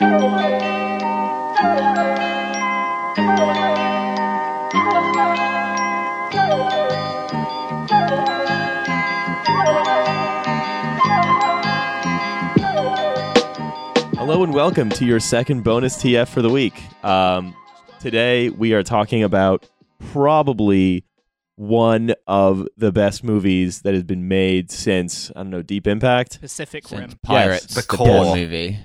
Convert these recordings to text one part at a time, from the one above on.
Hello and welcome to your second bonus TF for the week. Um, today we are talking about probably one of the best movies that has been made since I don't know Deep Impact. Pacific Since Rim. Pirates, The the, core. movie.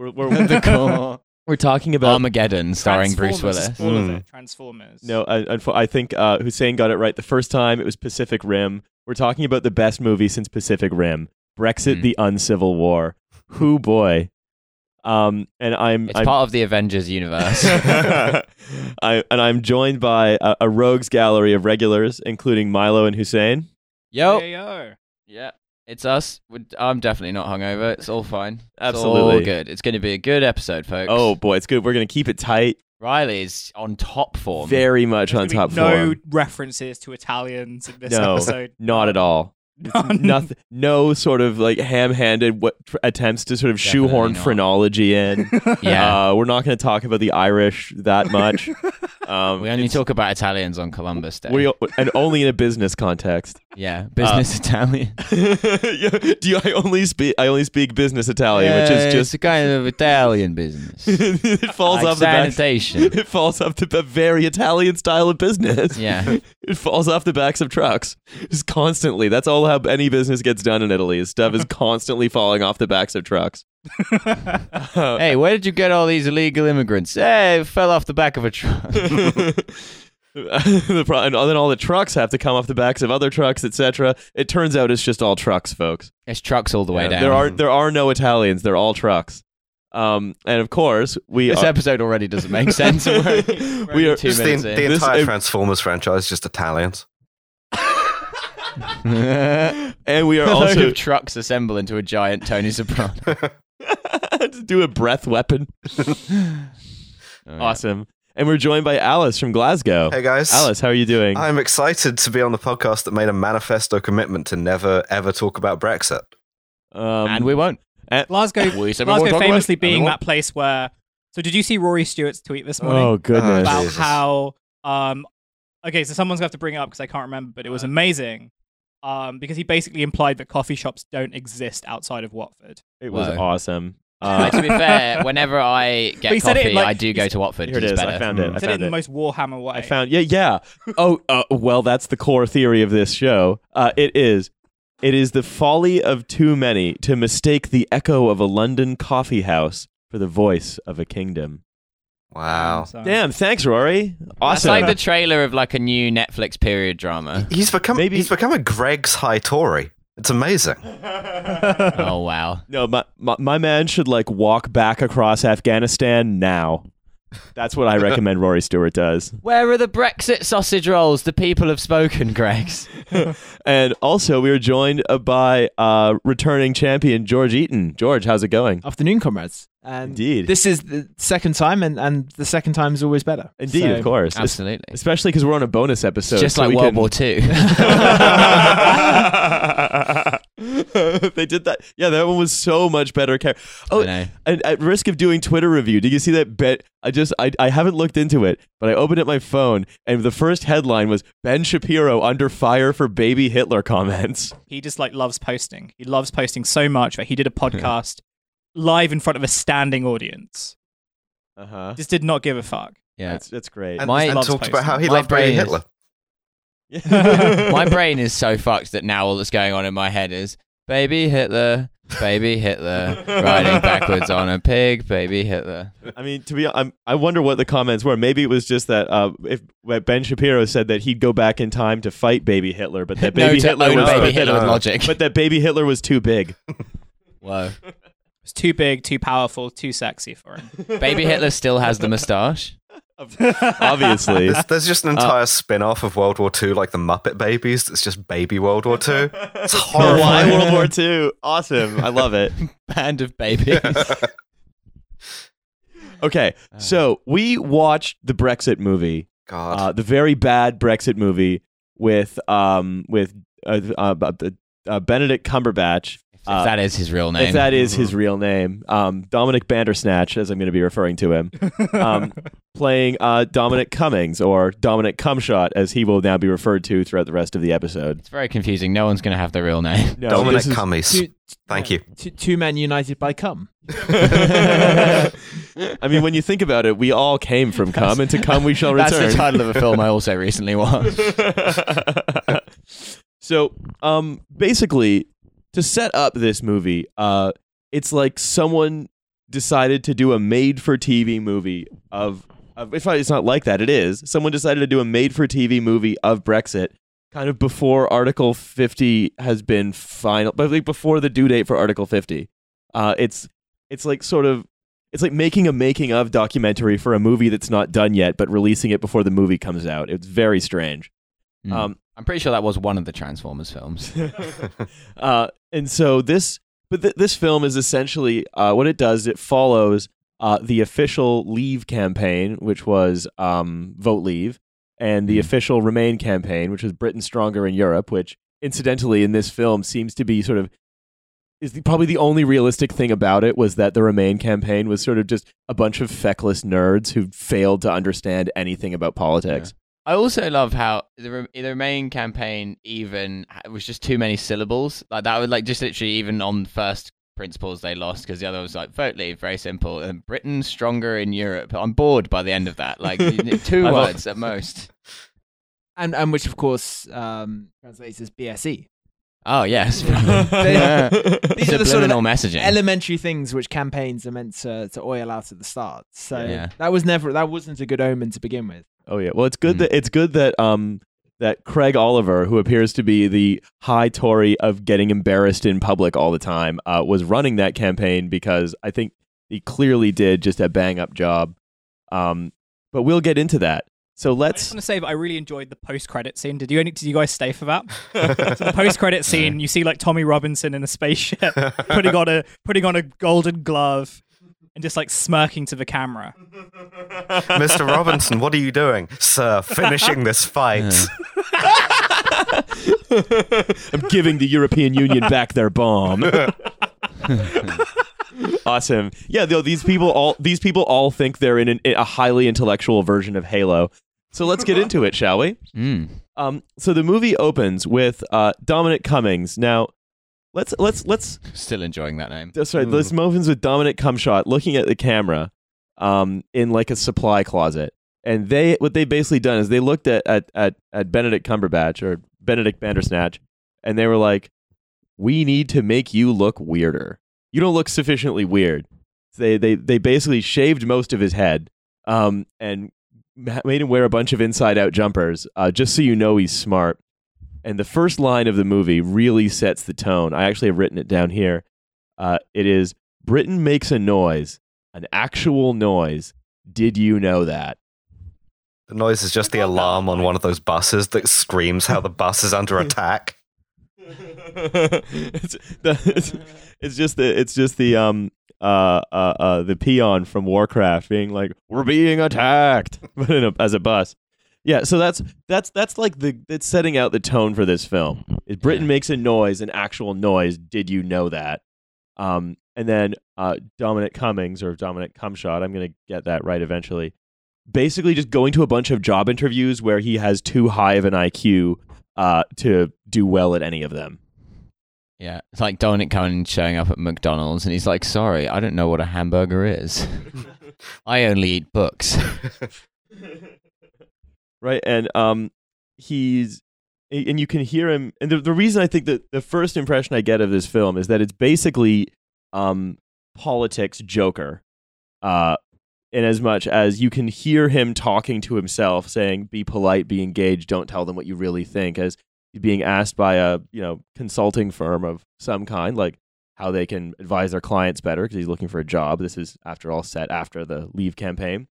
We're we're, the core. we're talking about Armageddon, starring Bruce Willis. All of Mm. it. Transformers. no. I, unfo- I think uh, Hussein got it right the first time. It was Pacific Rim. We're talking about the best movie since Pacific Rim. Brexit: Mm. The Uncivil War. Who boy. Um, and I'm It's I'm, part of the Avengers universe. I, and I'm joined by a, a rogues gallery of regulars, including Milo and Hussein. Yo, Yo, yo. yeah, it's us. I'm definitely not hungover. It's all fine. It's Absolutely. all good. It's going to be a good episode, folks. Oh boy, it's good. We're gonna keep it tight. Riley's on top form. Very much There's on top be no form. references to Italians in this No, episode. Not at all. Nothing. No sort of like ham-handed what, attempts to sort of Definitely shoehorn not. phrenology in. yeah. Uh, we're not going to talk about the Irish that much. Um, we only talk about Italians on Columbus Day. we and only in a business context. Yeah, business Uh, Italian. Yeah, Do you, I only speak? I only speak business Italian, which is it's just a kind of Italian business. it falls like off the back. sanitation. It falls off the a very Italian style of business. Yeah. It falls off the backs of trucks. Just constantly. That's all how any business gets done in Italy. Is stuff is constantly falling off the backs of trucks. Hey, where did you get all these illegal immigrants? Hey, it fell off the back of a truck. the pro- and then all the trucks have to come off the backs of other trucks, etc. It turns out it's just all trucks, folks. It's trucks all the way Yeah, down. There are there are no Italians. They're all trucks. Um, and of course we this are, episode already doesn't make sense. We're we're We are- two Just the, minutes the in. This- entire Transformers franchise, just Italians. and we are also trucks assemble into a giant Tony Soprano. to do a breath weapon. Oh, yeah. Awesome. And we're joined by Alice from Glasgow. Hey guys. Alice, how are you doing? I'm excited to be on the podcast that made a manifesto commitment to never ever talk about Brexit. Um, and we won't. Glasgow, We said we won't Glasgow talk about famously it, and we being that place where. So, did you see Rory Stewart's tweet this morning oh goodness. about Jesus. how? Um, okay, so someone's gonna have to bring it up because I can't remember, but it was amazing. Um, because he basically implied that coffee shops don't exist outside of Watford. it was Whoa. awesome. Like, Uh, to be fair, whenever I get he said it coffee, like- I do go to Watford. here it 'cause is. it's better. I found it. Mm. I He said it in found the most Warhammer way. I found yeah yeah. Oh uh, well, that's the core theory of this show. Uh, it is. It is the folly of too many to mistake the echo of a London coffee house for the voice of a kingdom. Wow. So- Damn, thanks, Rory. That's Awesome. like the trailer of like a new Netflix period drama. He's become Maybe- he's become a Greggs high Tory. It's amazing. oh wow. no, my, my my man should like walk back across Afghanistan now. That's what I recommend Rory Stewart does. Where are the Brexit sausage rolls? The people have spoken, Greggs. And also, we are joined uh, by uh, returning champion George Eaton. George, how's it going? Afternoon, comrades. And Indeed. This is the second time, and, and the second time is always better. Indeed, So- of course. Es- Absolutely. Especially because we're on a bonus episode. Just so like World can- War Two. they did that. Yeah, that one was so much better. Char- oh, and at risk of doing Twitter review, did you see that? Bet I just I I haven't looked into it, but I opened up my phone and the first headline was Ben Shapiro under fire for baby Hitler comments. he just like loves posting. He loves posting so much that he did a podcast live in front of a standing audience. Uh huh. Just did not give a fuck. Yeah. That's that's great. And, My- and Loves talked about how he My loved Baby brain is- Hitler. My brain is so fucked that now all that's going on in my head is baby Hitler, baby Hitler, riding backwards on a pig, baby Hitler. I mean, to be, I'm, I wonder what the comments were. Maybe it was just that uh, if when Ben Shapiro said that he'd go back in time to fight baby Hitler, but that no, baby to Hitler own was, baby but, Hitler that, with logic. but that baby Hitler was too big. Whoa. It's too big, too powerful, too sexy for him. Baby Hitler still has the moustache. Obviously, There's, there's just an entire spin off of World War II, like the Muppet Babies. It's just baby World War II. It's horrifying. Why World War II? Awesome, I love it. Band of babies. Okay, so we watched the Brexit movie, God. uh, the very bad Brexit movie with um with uh, uh, uh, uh, Benedict Cumberbatch Uh, if that is his real name. if that is his real name, um, Dominic Bandersnatch, as I'm going to be referring to him, um, playing uh, Dominic Cummings or Dominic Cumshot, as he will now be referred to throughout the rest of the episode. it's very confusing. No one's going to have their real name. No, Dominic this is- Cummies. Two, Thank yeah, you. Two, two men united by cum. I mean, when you think about it, we all came from cum, and to cum we shall return. That's the title of a film I also recently watched. so, um, basically, to set up this movie, uh, it's like someone decided to do a made-for-TV movie of. of if it's not like that, it is. Someone decided to do a made-for-TV movie of Brexit, kind of before Article 50 has been final, but like before the due date for Article 50. Uh, it's it's like sort of it's like making a making of documentary for a movie that's not done yet, but releasing it before the movie comes out. It's very strange. Mm. Um, I'm pretty sure that was one of the Transformers films. uh, and so this, but th- this film is essentially uh, what it does. It follows uh, the official Leave campaign, which was um, Vote Leave, and the Mhm. official Remain campaign, which was Britain Stronger in Europe. Which, incidentally, in this film seems to be sort of is the, probably the only realistic thing about it was that the Remain campaign was sort of just a bunch of feckless nerds who failed to understand anything about politics. I also love how the Re- the Remain campaign even was just too many syllables. Like that would like just literally even on first principles they lost because the other was like vote leave, very simple, and Britain stronger in Europe. I'm bored by the end of that. Like two words at most. And, and which, of course, um, translates as BSE. Oh yes, They- These are the sort of messaging. elementary things which campaigns are meant to, to oil out at the start. So Yeah. that was never that wasn't a good omen to begin with. Oh yeah. Well, it's good Mm. that it's good that um that Craig Oliver, who appears to be the high Tory of getting embarrassed in public all the time, uh, was running that campaign because I think he clearly did just a bang up job. Um, but we'll get into that. So I just let's. want to say that I really enjoyed the post-credit scene. Did you? Any, did you guys stay for that? So the post-credit scene, you see like Tommy Robinson in a spaceship, putting on a putting on a golden glove, and just like smirking to the camera. Mr. Robinson, what are you doing? Sir, finishing this fight. I'm giving the European Union back their bomb. awesome. Yeah, though these people all these people all think they're in an, a highly intellectual version of Halo. So let's get into it, shall we? Mm. Um, so the movie opens with uh, Dominic Cummings. Now, let's let's let's Still enjoying that name. that's right. This opens with Dominic Cumshot looking at the camera, um, in like a supply closet, and they what they basically done is they looked at at at, at Benedict Cumberbatch or Benedict Bandersnatch, and they were like, "We need to make you look weirder. You don't look sufficiently weird." They they they basically shaved most of his head, um, and made him wear a bunch of inside out jumpers, uh, just so you know he's smart. And the first line of the movie really sets the tone. I actually have written it down here. Uh, it is Britain makes a noise, an actual noise. Did you know that? The noise is just the alarm on one of those buses that screams how the bus is under attack. it's, the, it's, it's just the it's just the um uh uh, uh the peon from Warcraft being like we're being attacked, but in a, as a bus. Yeah, so that's that's that's like the it's setting out the tone for this film. Is Britain Yeah. makes a noise, an actual noise. Did you know that? Um, and then uh, Dominic Cummings or Dominic Cumshot, I'm gonna get that right eventually. Basically, just going to a bunch of job interviews where he has too high of an IQ uh, to do well at any of them. Yeah, it's like Dominic Cummings showing up at McDonald's and he's like, "Sorry, I don't know what a hamburger is. I only eat books." right? And um he's and you can hear him and the, the reason i think that the first impression i get of this film is that it's basically um politics joker uh in as much as you can hear him talking to himself saying be polite be engaged don't tell them what you really think as being asked by a you know consulting firm of some kind like how they can advise their clients better because he's looking for a job. This is after all set after the leave campaign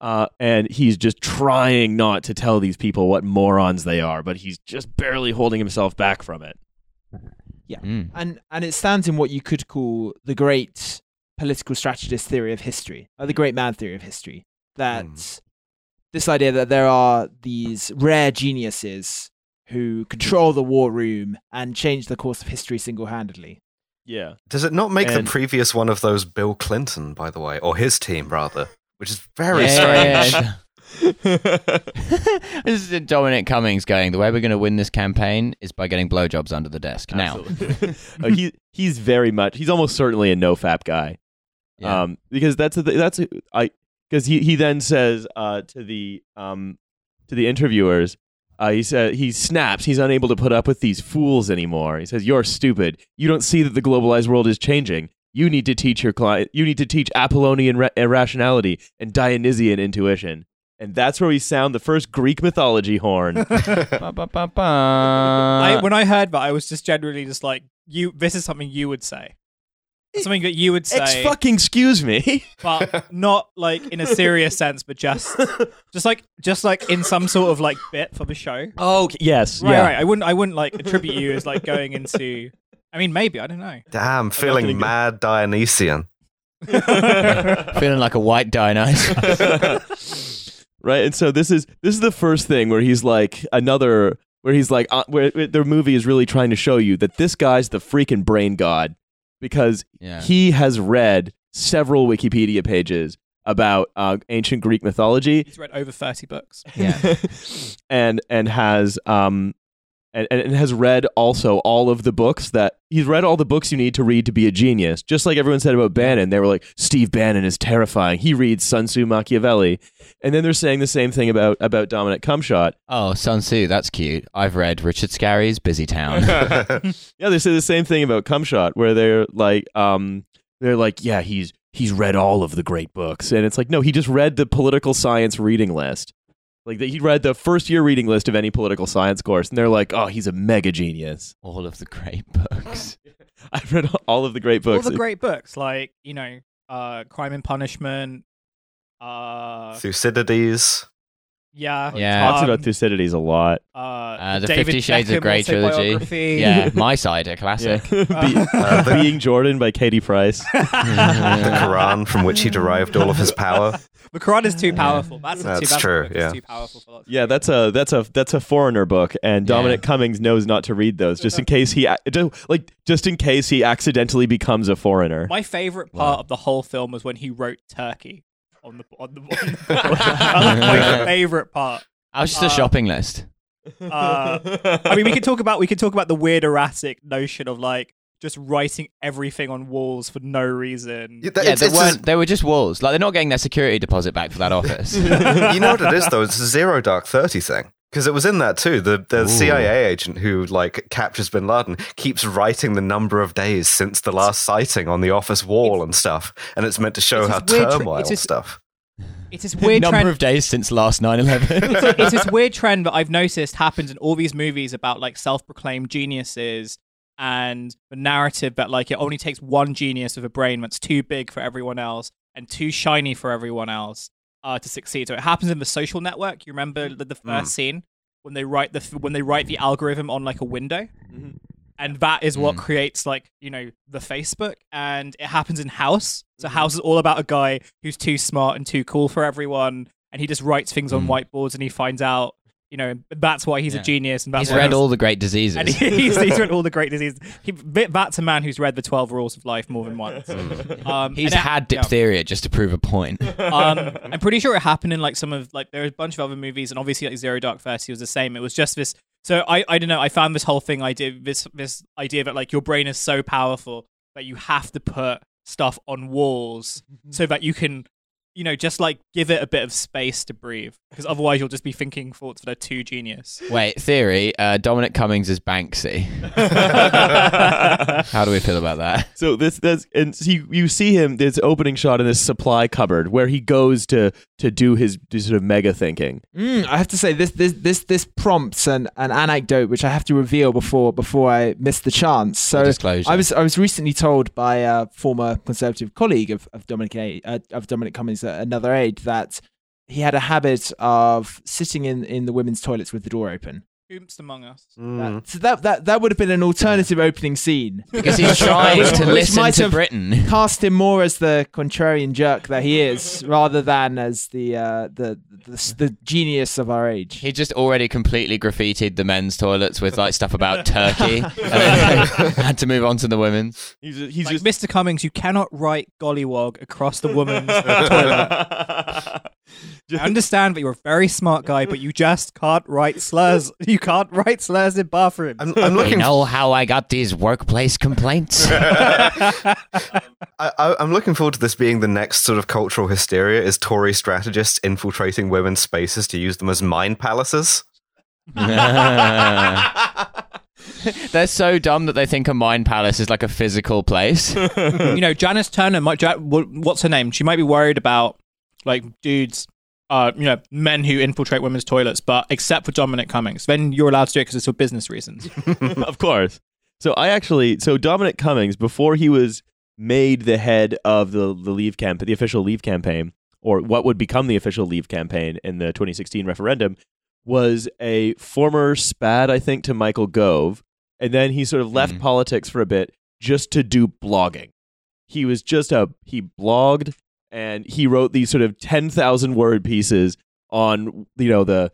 uh, and he's just trying not to tell these people what morons they are, but he's just barely holding himself back from it. Mm. and and it stands in what you could call the great political strategist theory of history, or the great man theory of history. That Hmm. this idea that there are these rare geniuses who control the war room and change the course of history single-handedly. Yeah. Does it not make And- the previous one of those Bill Clinton, by the way, or his team rather, which is very Yeah, strange. yeah, yeah. this is Dominic Cummings going. The way we're going to win this campaign is by getting blowjobs under the desk. Now, Absolutely. Uh, he he's very much he's almost certainly a no fap guy. Yeah. Um, because that's the that's I because he he then says uh to the um to the interviewers. Uh, he said he snaps. He's unable to put up with these fools anymore. He says, "You're stupid. You don't see that the globalized world is changing. You need to teach your client. You need to teach Apollonian ra- uh, irrationality and Dionysian intuition." And that's where we sound the first Greek mythology horn. Ba, ba, ba, ba. I, when I heard that, I was just generally just like, "You, this is something you would say, something that you would Ex say, fucking excuse me. but not like in a serious sense, but just, just like, just like in some sort of like bit for the show." Oh yes, Right, yeah. right. I wouldn't, I wouldn't like attribute you as like going into. I mean, maybe I don't know. Damn, feeling go- mad Dionysian. feeling like a white Dionysus. right and so this is this is the first thing where he's like another where he's like uh, where, where the movie is really trying to show you that this guy's the freaking brain god because Yeah. he has read several wikipedia pages about uh, ancient greek mythology He's read over thirty books. Yeah. and and has um and, and has read also all of the books that he's read all the books you need to read to be a genius. Just like everyone said about Bannon, they were like, Steve Bannon is terrifying. He reads Sun Tzu Machiavelli, and then they're saying the same thing about about Dominic Cumshot. oh, Sun Tzu, that's cute. I've read Richard Scarry's Busy Town. Yeah, they say the same thing about Cumshot, where they're like, um, they're like, yeah, he's he's read all of the great books, and it's like, no, he just read the political science reading list. Like he read the first year reading list of any political science course, and they're like, oh, he's a mega genius. All of the great books. I've read all of the great books. All the great books, like you know, uh, Crime and Punishment. Uh, Thucydides. Yeah, Yeah. talks um, about Thucydides a lot. uh, Uh, the David Fifty Shades Beckham of Grey trilogy. Yeah, My Side, a classic. Be- Uh, the- Being Jordan by Katie Price. The Quran, from which he derived all of his power. the Quran is too powerful. That's, That's too, true, yeah. too powerful for lots of Yeah, that's a that's a that's a foreigner book, and Dominic Yeah. Cummings knows not to read those, just in case he a- like just in case he accidentally becomes a foreigner. My favorite part of the whole film was when he wrote Turkey on the on the. On the that my favorite part. I was just a Uh, shopping list. Uh, I mean, we could talk about we could talk about the weird erratic notion of like just writing everything on walls for no reason. Yeah, that- Yeah, it's- they it's weren't. They were just walls. Like they're not getting their security deposit back for that office. you know what it is though? It's a zero dark thirty thing. Because it was in that too. The the Ooh. CIA agent who like captures Bin Laden keeps writing the number of days since the last sighting on the office wall and stuff, and it's meant to show how this turmoil it's stuff. It's this weird Number trend. of days since last 9/11. it's this weird trend that I've noticed happens in all these movies about like self-proclaimed geniuses and the narrative that like it only takes one genius with a brain that's too big for everyone else and too shiny for everyone else uh, to succeed. So it happens in the Social Network. You remember the, the first scene when they write the when they write the algorithm on like a window. And that is what Mm. creates like, you know, the Facebook and it happens in House. So House is all about a guy who's too smart and too cool for everyone and he just writes things on Mm. whiteboards and he finds out, you know, that's why he's Yeah. a genius and that's He's why read all the great diseases. and he's, he's read all the great diseases. He, that's a man who's read the 12 rules of life more than once. Um, He's and it- had yeah. diphtheria just to prove a point. um, I'm pretty sure it happened in like some of like there are a bunch of other movies, and obviously like Zero Dark Thirty was the same. It was just this. So I I don't know. I found this whole thing idea this this idea that like your brain is so powerful that you have to put stuff on walls so that you can. You know, just like give it a bit of space to breathe, because otherwise you'll just be thinking thoughts that are too genius. Wait, theory. Uh, Dominic Cummings is Banksy. How do we feel about that? So this that's and so you, you see him this opening shot in this supply cupboard where he goes to to do his, his sort of mega thinking. Mm, I have to say this this this this prompts an, an anecdote which I have to reveal before before I miss the chance. So disclosure. I was I was recently told by a former Conservative colleague of of Dominic A, uh, of Dominic Cummings, uh, another aide, that he had a habit of sitting in in the women's toilets with the door open. Whomst among us. Mm. That, so that, that that would have been an alternative opening scene. Because he's trying Which- to listen might to have- Britain. Cast him more as the contrarian jerk that he is, rather than as the uh, the, the the genius of our age. He just already completely graffitied the men's toilets with like stuff about Turkey, had to move on to the women's. He's he's like, just Mr. Cummings, you cannot write gollywog across the woman's toilet. I understand that you're a very smart guy, but you just can't write slurs. You can't write slurs in bathrooms. I'm, I'm You looking. know how I got these workplace complaints? I, I, I'm looking forward to this being the next sort of cultural hysteria: is Tory strategists infiltrating women's spaces to use them as mind palaces? They're so dumb that they think a mind palace is like a physical place. you know, Janice Turner might. What's her name? She might be worried about like dudes, uh, you know, men who infiltrate women's toilets. But except for Dominic Cummings, then you're allowed to do it because it's for business reasons. of course. So I actually, so Dominic Cummings, before he was made the head of the the Leave campaign, the official Leave campaign, or what would become the official Leave campaign in the 2016 referendum, was a former spad, I think, to Michael Gove, and then he sort of left Mhm. politics for a bit just to do blogging. He was just a he blogged and he wrote these sort of 10,000 word pieces on you know the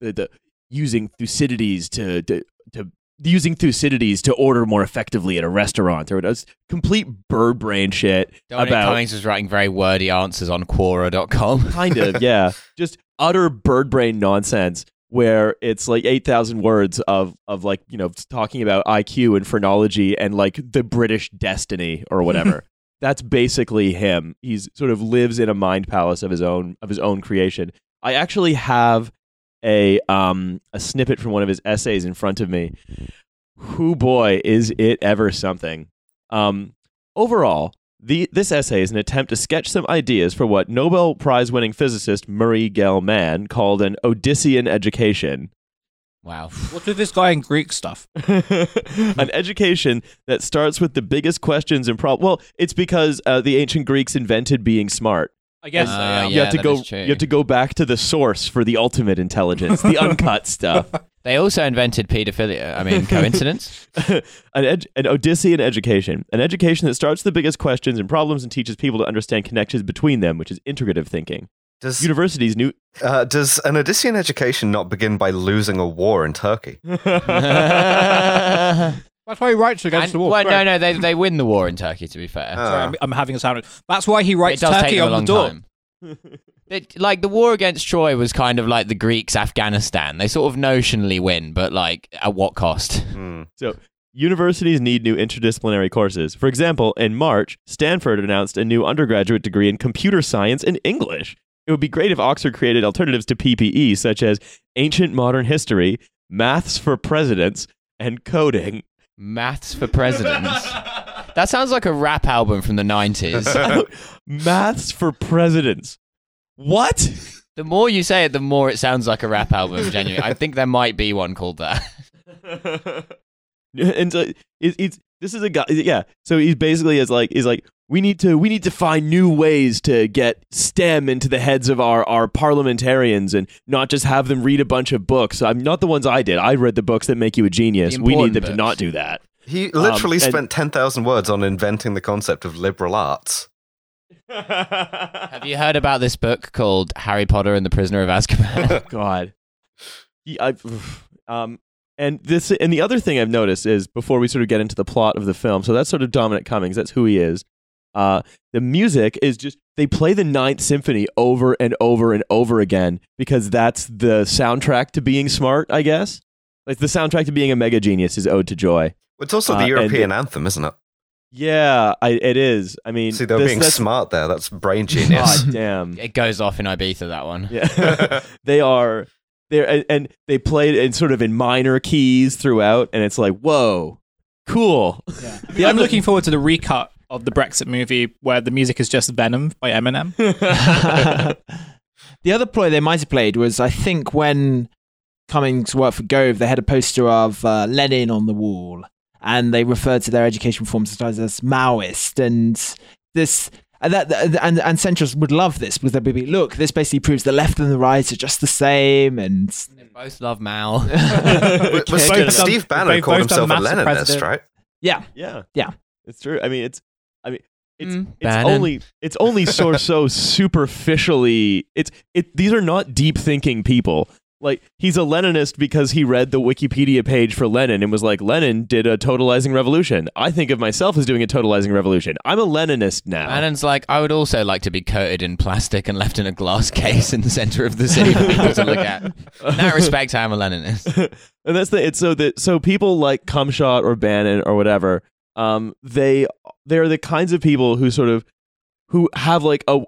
the, the using Thucydides to, to to using Thucydides to order more effectively at a restaurant or was complete bird brain shit Dominic about Cummings was writing very wordy answers on Quora.com. kind of yeah just utter bird brain nonsense where it's like 8000 words of of like you know talking about IQ and phrenology and like the British destiny or whatever that's basically him. He's sort of lives in a mind palace of his own of his own creation. I actually have a um a snippet from one of his essays in front of me. Who boy is it ever something. Um overall the, this essay is an attempt to sketch some ideas for what Nobel Prize winning physicist Murray Gell-Mann called an Odyssean education. Wow. What's with this guy in Greek stuff? an education that starts with the biggest questions and problems. Well, it's because uh, the ancient Greeks invented being smart. I guess. Uh, so, yeah. you have to go. You have to go back to the source for the ultimate intelligence, the uncut stuff. They also invented pedophilia. I mean, coincidence? an, ed- an Odyssean education, an education that starts the biggest questions and problems and teaches people to understand connections between them, which is integrative thinking. Does Universities new. uh, does an Odyssean education not begin by losing a war in Turkey? That's why he writes against the war. well, no, no, they, they win the war in Turkey, to be fair. Ah. Sorry, I'm, I'm having a sound. That's why he it writes does take Turkey them a on long the door. time. It, like the war against Troy was kind of like the Greeks Afghanistan. They sort of notionally win, but like at what cost? So Universities need new interdisciplinary courses. For example, in March, Stanford announced a new undergraduate degree in computer science and English. It would be great if Oxford created alternatives to PPE, such as ancient modern history, maths for presidents, and coding. Maths for presidents. that sounds like a rap album from the 90s. maths for presidents. What? the more you say it, the more it sounds like a rap album, genuinely. I think there might be one called that. and so it, it's this is a guy yeah. So he's basically is like is like we need to we need to find new ways to get stem into the heads of our our parliamentarians and not just have them read a bunch of books. I'm not the ones i did. I read the books that make you a genius. The we need important them to not do that. He literally Um, and- spent 10,000 words on inventing the concept of liberal arts. Have you heard about this book called Harry Potter and the Prisoner of Azkaban? God. He, I, um, and this, and the other thing I've noticed is before we sort of get into the plot of the film, so that's sort of Dominic Cummings. That's who he is. Uh, the music is just they play the Ninth Symphony over and over and over again because that's the soundtrack to being smart. I guess like the soundtrack to being a mega genius is Ode to Joy. It's also Uh, the and- European anthem, isn't it? Yeah, I, it is. I mean, See, they're this- being smart there. That's brain genius. God damn. it goes off in Ibiza, that one. Yeah, they are. They're and, and they played in sort of in minor keys throughout, and it's like, whoa, cool. Yeah. I'm looking forward to the recut of the Brexit movie where the music is just Venom by Eminem. the other ploy they might have played was, I think, when Cummings worked for Gove, they had a poster of uh, Lenin on the wall, and they referred to their education reform societies as Maoist. And this, And that and and centrists would love this because they'd be like, look, this basically proves the left and the right are just the same, and They both love Mao. But, but Both Steve, done- Steve Bannon called both himself a Leninist, president. right? yeah, Yeah. Yeah. It's true. I mean, it's. I mean, it's Mm, it's only it's only so so superficially. It's it. These are not deep thinking people. Like he's a Leninist because he read the Wikipedia page for Lenin and was like, Lenin did a totalizing revolution. I think of myself as doing a totalizing revolution. I'm a Leninist now. Bannon's like, I would also like to be coated in plastic and left in a glass case in the center of the city for people to look at. In that respect, I am a Leninist. and that's the it's so that so people like Cumshot or Bannon or whatever, um, they they're the kinds of people who sort of who have like a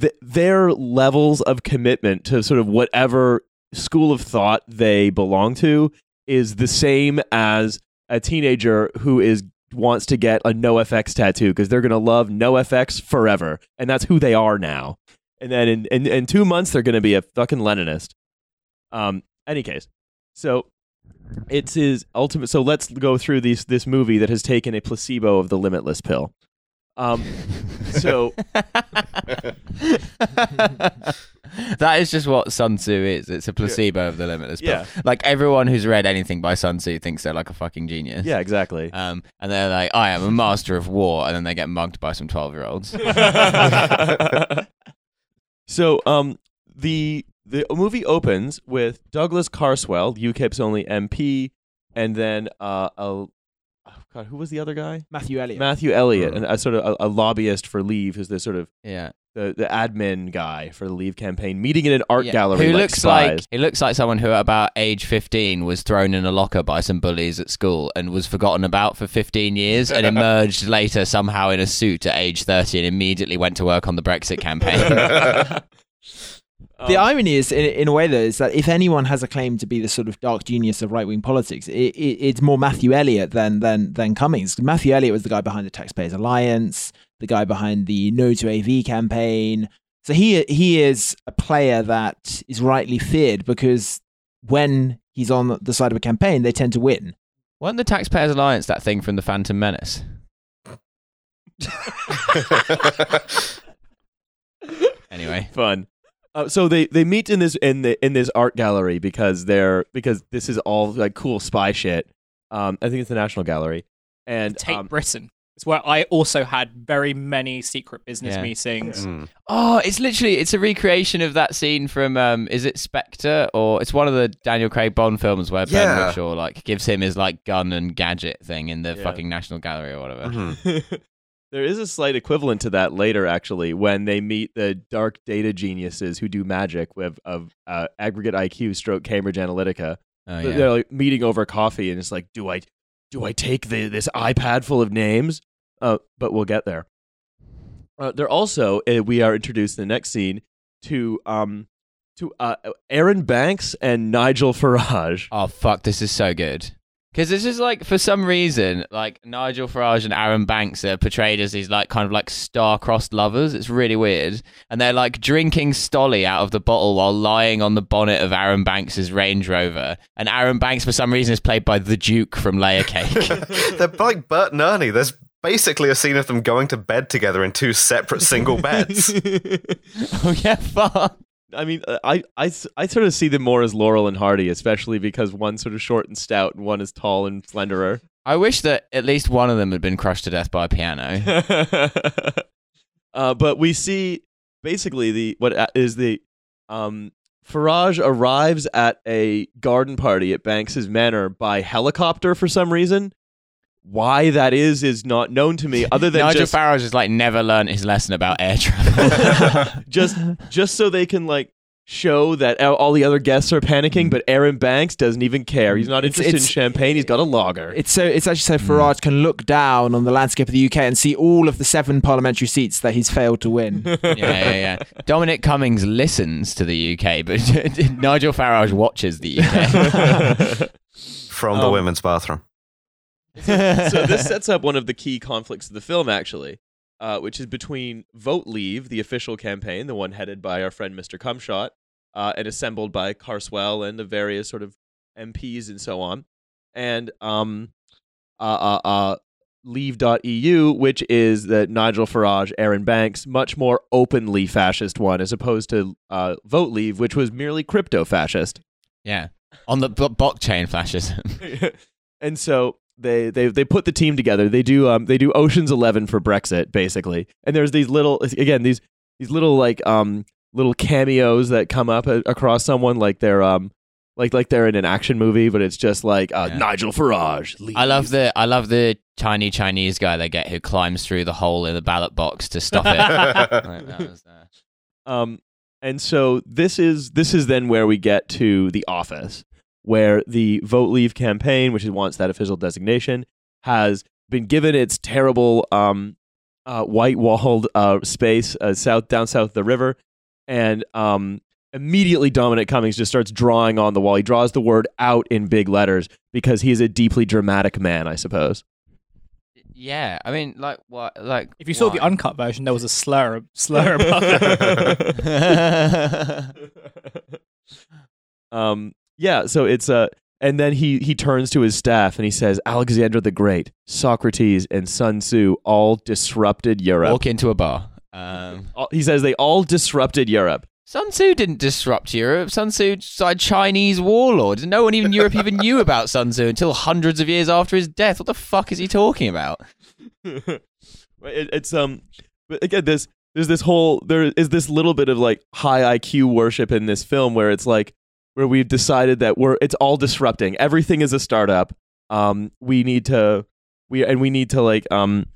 th- their levels of commitment to sort of whatever school of thought they belong to is the same as a teenager who is wants to get a NoFX tattoo because they're gonna love NoFX forever, and that's who they are now. And then in in, in two months they're gonna be a fucking Leninist. Um, any case, so it's his ultimate. So let's go through these this movie that has taken a placebo of the limitless pill. Um, so that is just what Sun Tzu is. It's a placebo of the limitless. pill. Yeah. Like everyone who's read anything by Sun Tzu thinks they're like a fucking genius. yeah, exactly. Um, and they're like, I am a master of war, and then they get mugged by some twelve-year-olds. so um the the movie opens with Douglas Carswell, UKIP's only MP, and then uh a oh God, who was the other guy? Matthew Elliott. Matthew Elliott, Hmm. and a sort of a, a lobbyist for Leave, who's this sort of yeah. The, the admin guy for the Leave campaign, meeting in an art Yeah. gallery. Who like looks like he looks like someone who, at about age fifteen, was thrown in a locker by some bullies at school and was forgotten about for fifteen years, and emerged later somehow in a suit at age thirty, and immediately went to work on the Brexit campaign. The Um, irony is, in, in a way, though, is that if anyone has a claim to be the sort of dark genius of right wing politics, it, it, it's more Matthew Elliott than than than Cummings. Matthew Elliott was the guy behind the Taxpayers Alliance, the guy behind the No to AV campaign. So he he is a player that is rightly feared because when he's on the side of a campaign, they tend to win. Weren't the Taxpayers Alliance that thing from the Phantom Menace? Anyway, fun. Uh, so they, they meet in this in the in this art gallery because they're because this is all like cool spy shit. Um, I think it's the National Gallery, and Tate um, Britain. It's where I also had very many secret business Yeah. meetings. Mm. oh, it's literally it's a recreation of that scene from um, is it Spectre or it's one of the Daniel Craig Bond films where Ben Yeah. Whishaw like gives him his like gun and gadget thing in the Yeah. fucking National Gallery or whatever. Mhm. there is a slight equivalent to that later, actually, when they meet the dark data geniuses who do magic with of uh, aggregate IQ stroke Cambridge Analytica. Oh, yeah. They're like meeting over coffee, and it's like, do I do I take the, this iPad full of names? Uh, but we'll get there. Uh, they're also uh, we are introduced in the next scene to um to uh, Arron Banks and Nigel Farage. Oh fuck, this is so good. Because this is like, for some reason, like Nigel Farage and Arron Banks are portrayed as these like kind of like star-crossed lovers. It's really weird, and they're like drinking Stoli out of the bottle while lying on the bonnet of Arron Banks's Range Rover. And Arron Banks, for some reason, is played by the Duke from Layer Cake. They're like Bert and Ernie. There's basically a scene of them going to bed together in two separate single beds. oh yeah, fuck. I mean, I, I, I, I, sort of see them more as Laurel and Hardy, especially because one's sort of short and stout and one is tall and slenderer. I wish that at least one of them had been crushed to death by a piano. uh, but we see basically the what is the um, Farage arrives at a garden party at Banks's Manor by helicopter for some reason. Why that is is not known to me, other than Nigel just Farage has like never learned his lesson about air travel. just just so they can like show that all- all the other guests are panicking, but Arron Banks doesn't even care. He's not It's- interested it's- in champagne. He's got a lager. It's so it's actually so Farage can look down on the landscape of the UK and see all of the seven parliamentary seats that he's failed to win. yeah, yeah, yeah. Dominic Cummings listens to the UK, but Nigel Farage watches the UK. From the Um, women's bathroom. so this sets up one of the key conflicts of the film, actually, uh, which is between Vote Leave, the official campaign, the one headed by our friend Mr. Cumshot, uh, and assembled by Carswell and the various sort of MPs and so on, and um, uh, uh, uh, leave.eu, which is the Nigel Farage, Arron Banks, much more openly fascist one, as opposed to uh, Vote Leave, which was merely crypto fascist. Yeah. On the b- blockchain fascism. and so they they they put the team together. They do um they do Ocean's Eleven for Brexit basically, and there's these little again these these little like um little cameos that come up a- across someone like they're um like like they're in an action movie, but it's just like uh, Yeah. Nigel Farage. I love the I love the tiny Chinese guy they get who climbs through the hole in the ballot box to stop it. Like, that was, uh, Um, and so this is this is then where we get to the office, where the vote leave campaign, which is wants that official designation, has been given its terrible um, uh, white walled uh, space uh, south down south of the river, and um, immediately Dominic Cummings just starts drawing on the wall. He draws the word out in big letters because he is a deeply dramatic man, I suppose. yeah, I mean, like what? Like If you saw the uncut version, there was a slur slur above it. um yeah so it's uh and then he he turns to his staff and he says alexander the great socrates and sun tzu all disrupted europe walk into a bar. Um, he says they all disrupted europe Sun Tzu didn't disrupt Europe. Sun Tzu a Chinese warlord. No one even Europe even knew about Sun Tzu until hundreds of years after his death. What the fuck is he talking about? it, it's um but again this there's this whole there is this little bit of like high iq worship in this film where it's like where we've decided that we're it's all disrupting. Everything is a startup. Um we need to we and we need to like um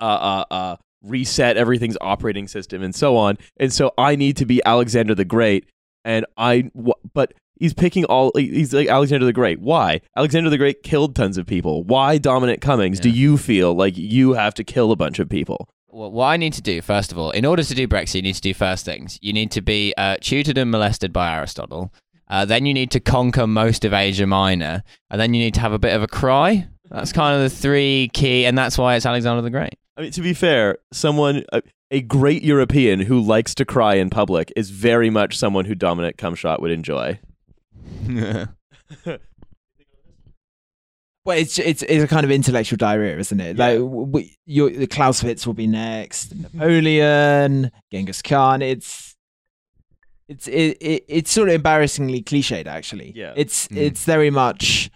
uh uh uh reset everything's operating system and so on. And so i need to be alexander the great. And i but he's picking all he's like alexander the great. Why? Alexander the great killed tons of people. Why dominic cummings do you feel like you have to kill a bunch of people? Well, what I need to do, first of all, in order to do Brexit, you need to do first things. You need to be uh, tutored and molested by Aristotle. Uh, then you need to conquer most of Asia Minor. And then you need to have a bit of a cry. That's kind of the three key, and that's why it's Alexander the Great. I mean, to be fair, someone a, a great European who likes to cry in public is very much someone who Dominic Cumshot would enjoy. Well, it's it's it's a kind of intellectual diarrhea, isn't it? Like we, you, the Clausewitz will be next, Napoleon, Genghis Khan. It's it's it, it it's sort of embarrassingly cliched, actually. Yeah. it's Mm. it's very much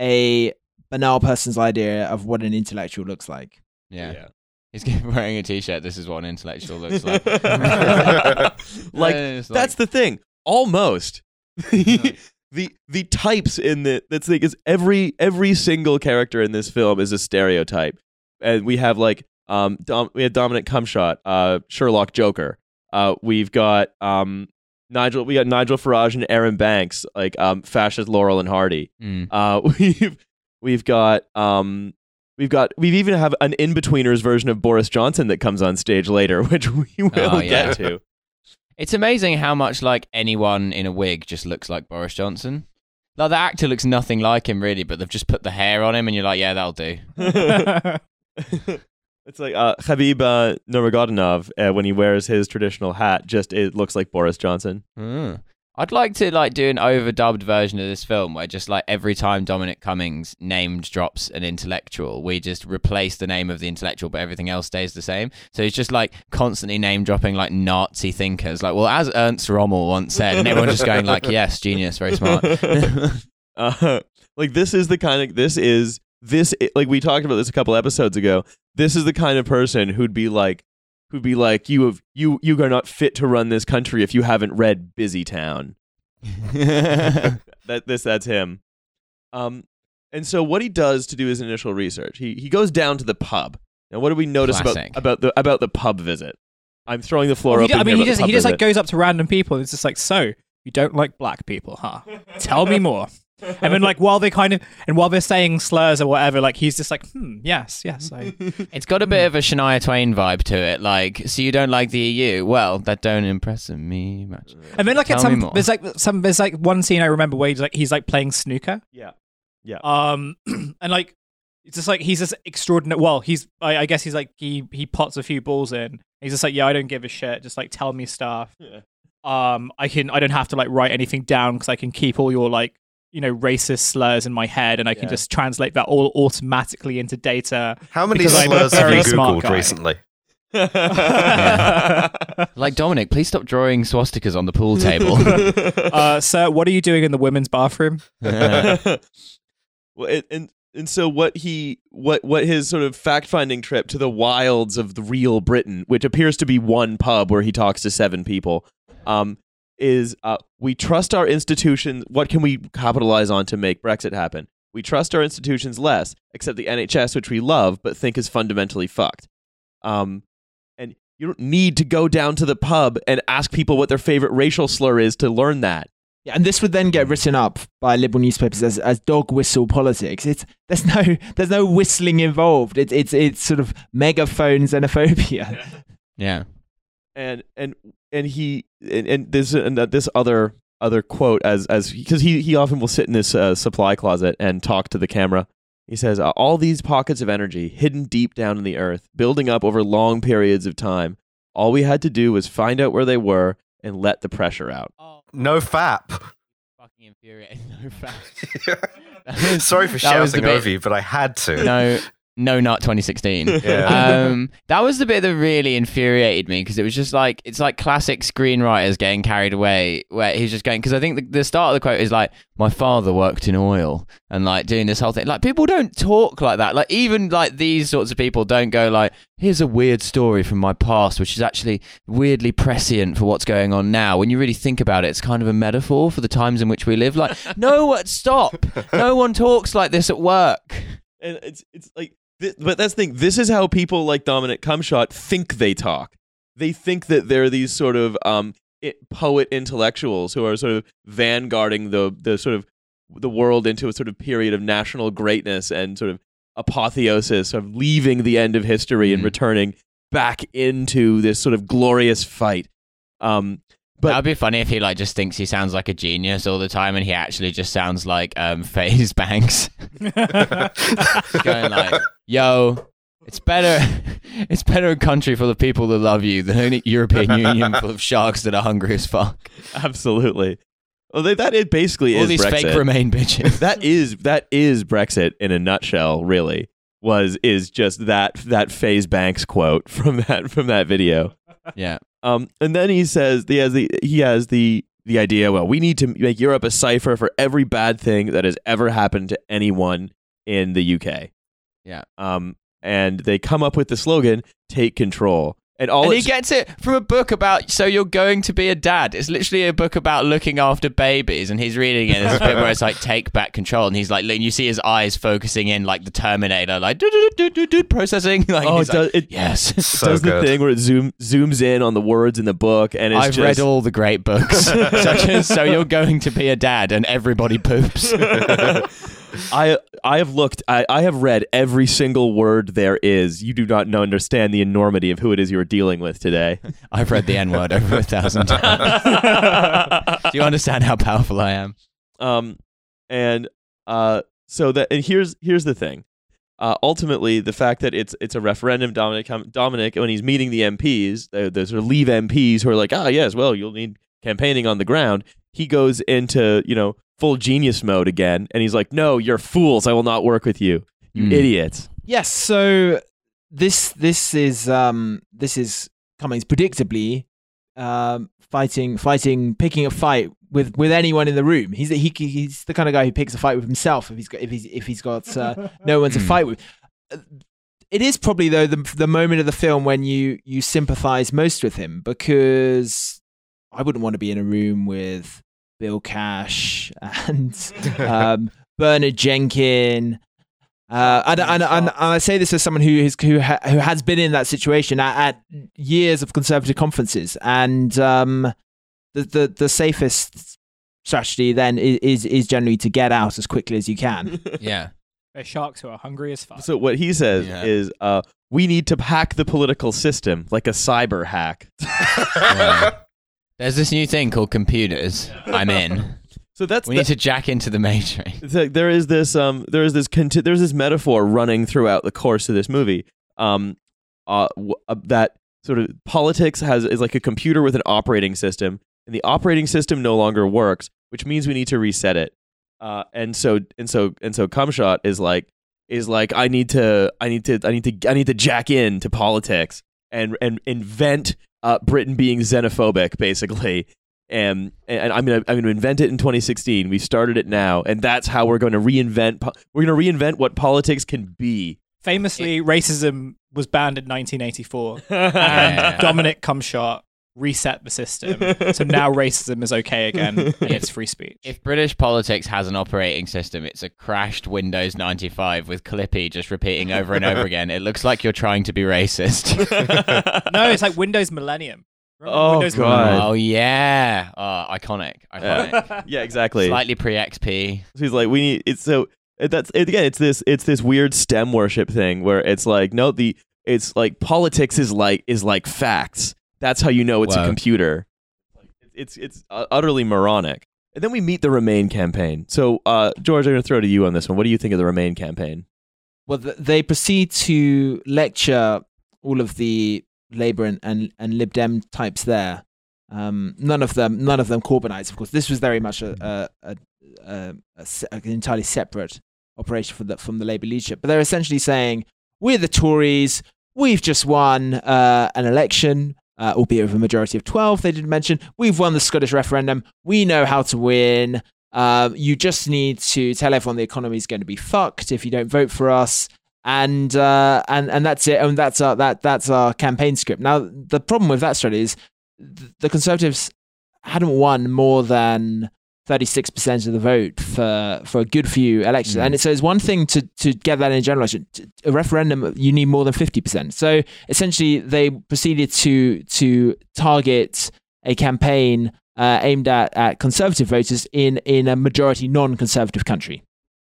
a banal person's idea of what an intellectual looks like. yeah. He's wearing a t shirt. This is what an intellectual looks like. like And it's that's the thing. Almost the the types in the that's the thing is every every single character in this film is a stereotype, and we have like um Dom, we have Dominic Cumshot, uh Sherlock Joker. Uh, we've got um Nigel. We got Nigel Farage and Arron Banks, like um fascist Laurel and Hardy. Mm. Uh, we've we've got um we've got we've even have an in betweeners version of Boris Johnson that comes on stage later, which we will Oh, yeah. get to. It's amazing how much like anyone in a wig just looks like Boris Johnson. Like the actor looks nothing like him really, but they've just put the hair on him, and you're like, yeah, that'll do. it's like uh, Khabib uh, Nurmagomedov uh, when he wears his traditional hat. Just it looks like Boris Johnson. Mm. I'd like to like do an overdubbed version of this film where just like every time Dominic Cummings named drops an intellectual, we just replace the name of the intellectual, but everything else stays the same. So he's just like constantly name dropping like Nazi thinkers, like well, as Ernst Rommel once said, and everyone's just going like, yes, genius, very smart. uh, like this is the kind of this is this like we talked about this a couple episodes ago. This is the kind of person who'd be like who'd be like you have you you are not fit to run this country if you haven't read Busy Town. that this that's him. Um, and so what he does to do his initial research, he he goes down to the pub. Now, what do we notice about Classic. about the about the pub visit? I'm throwing the floor Well, he open. d- I mean, here he about just the he pub just like goes up to random people. and It's just like, so you don't like black people, huh? Tell me more. And then like while they kind of and while they're saying slurs or whatever, like he's just like, hmm, yes, yes. I, it's got a bit of a Shania Twain vibe to it. Like, so you don't like the EU? Well, that don't impress me much. and then like at Tell me some more. there's like some there's like one scene I remember where he's like he's like playing snooker. Yeah yeah. Um, and like it's just like he's just extraordinary. Well, he's I, I guess he's like he he pots a few balls in. He's just like, yeah, I don't give a shit. Just like tell me stuff. Yeah. Um, I can I don't have to like write anything down because I can keep all your like you know racist slurs in my head, and I can Yeah. just translate that all automatically into data. How many Because I'm a slurs have you googled guy. recently? Like Dominic, please stop drawing swastikas on the pool table. uh, sir, what are you doing in the women's bathroom? well, and, and and so what he what what his sort of fact finding trip to the wilds of the real Britain, which appears to be one pub where he talks to seven people, um, is uh, we trust our institutions. What can we capitalize on to make Brexit happen? We trust our institutions less, except the NHS, which we love but think is fundamentally fucked. Um, and you don't need to go down to the pub and ask people what their favorite racial slur is to learn that. Yeah, and this would then get written up by liberal newspapers as, as dog whistle politics. It's there's no there's no whistling involved. It's it's it's sort of megaphone xenophobia. yeah. and and and he and, and this and this other other quote as as because he he often will sit in this uh, supply closet and talk to the camera. He says, uh, "All these pockets of energy hidden deep down in the earth, building up over long periods of time. All we had to do was find out where they were and let the pressure out." Oh, No fap. fucking infuriating. No fap. Sorry for That shouting over you, but I had to. no, no, not 2016. Yeah. um, that was the bit that really infuriated me because it was just like it's like classic screenwriters getting carried away where he's just going because I think the, the start of the quote is like my father worked in oil and like doing this whole thing. Like people don't talk like that. Like even like these sorts of people don't go like here's a weird story from my past which is actually weirdly prescient for what's going on now. When you really think about it it's kind of a metaphor for the times in which we live. Like no what stop. No one talks like this at work. And it's it's like, but that's the thing. This is how people like Dominic Cumshot think they talk. They think that they're these sort of um i poet intellectuals who are sort of vanguarding the the sort of the world into a sort of period of national greatness and sort of apotheosis of leaving the end of history and Mm. returning back into this sort of glorious fight. Um, but That'd be funny if he like just thinks he sounds like a genius all the time, and he actually just sounds like um FaZe Banks, going like, "Yo, it's better, it's better a country full of people that love you than a European Union full of sharks that are hungry as fuck. absolutely, well, they, that it basically All is these Brexit. fake Remain bitches." that is that is Brexit in a nutshell. Really, was is just that that FaZe Banks quote from that from that video. yeah, Um, and then he says he has the he has the the idea. Well, we need to make Europe a cipher for every bad thing that has ever happened to anyone in the UK. Yeah. Um, and they come up with the slogan "Take control." And all and he gets it from a book about so you're going to be a dad. It's literally a book about looking after babies, and he's reading it. And there's a bit where it's like take back control, and he's like, and you see his eyes focusing in like the Terminator, like do do do do do processing. Like, oh, he's it like, does, it yes. So does the thing where it zoom zooms in on the words in the book, and it's I've just, read all the great books, such as "So You're Going to Be a Dad" and "Everybody Poops." I I have looked. I, I have read every single word there is. You do not know, understand the enormity of who it is you are dealing with today. I've read the N word over a thousand times. Do you understand how powerful I am? Um, and uh, so that and here's here's the thing. Uh, ultimately, the fact that it's it's a referendum, Dominic Dominic when he's meeting the MPs, sort of Leave MPs who are like, ah, yes, well, you'll need campaigning on the ground. He goes into you know full genius mode again, and he's like, no, you're fools. I will not work with you, you Mm. idiots. Yes, so this this is um this is Cummings predictably um fighting fighting picking a fight with with anyone in the room. He's he he's the kind of guy who picks a fight with himself if he's got if he's if he's got uh, no one to Hmm. fight with. It is probably though the the moment of the film when you you sympathize most with him because I wouldn't want to be in a room with Bill Cash and um, Bernard Jenkin. Uh, and, and, and, and I say this as someone who is who, ha, who has been in that situation at, at years of conservative conferences, and um, the, the the safest strategy then is, is is generally to get out as quickly as you can. Yeah. They're sharks who are hungry as fuck. So what he says Yeah. is, uh, we need to hack the political system like a cyber hack. Yeah. There's this new thing called computers. I'm in. So that's We the- need to jack into the matrix. like there is this um there is this conti- there's this metaphor running throughout the course of this movie um uh, w- uh that sort of politics has is like a computer with an operating system and the operating system no longer works which means we need to reset it Uh, and so and so and so Cumshot is like is like I need to I need to I need to I need to jack in to politics and and invent uh, Britain being xenophobic basically. And, and I'm gonna I'm gonna invent it in 2016. We started it now, and that's how we're going to reinvent. po- We're going to reinvent what politics can be. Famously, racism was banned in 1984, Yeah. and Dominic Cumshot reset the system. So now racism is okay again, and it's free speech. If British politics has an operating system, it's a crashed Windows 95 with Clippy just repeating over and over again. It looks like you're trying to be racist. no, it's like Windows Millennium. Remember Oh, Windows God. oh yeah, oh, iconic, iconic. Millennium? yeah, exactly. Slightly pre XP. So he's like, we need. It's so that's it, again. It's this. It's this weird STEM worship thing where it's like, no, the it's like politics is like is like facts. That's how you know it's a computer. It's it's uh, utterly moronic. And then we meet the Remain campaign. So, uh, George, I'm going to throw to you on this one. What do you think of the Remain campaign? Well, they proceed to lecture all of the Labour and, and, and Lib Dem types there. Um, none of them, none of them Corbynites, of course. This was very much a, a, a, a, a se- an entirely separate operation from the, from the Labour leadership. But they're essentially saying, "We're the Tories. We've just won uh, an election, uh, albeit with a majority of twelve." They did mention we've won the Scottish referendum. We know how to win. Um, you just need to tell everyone the economy is going to be fucked if you don't vote for us, and uh, and and that's it. And that's our that that's our campaign script. Now the problem with that strategy is th- the Conservatives hadn't won more than. 36% of the vote for, for a good few elections. Mm. And so it's one thing to, to get that in a general election. T- A referendum, you need more than 50%. So essentially, they proceeded to, to target a campaign uh, aimed at, at conservative voters in, in a majority non-conservative country.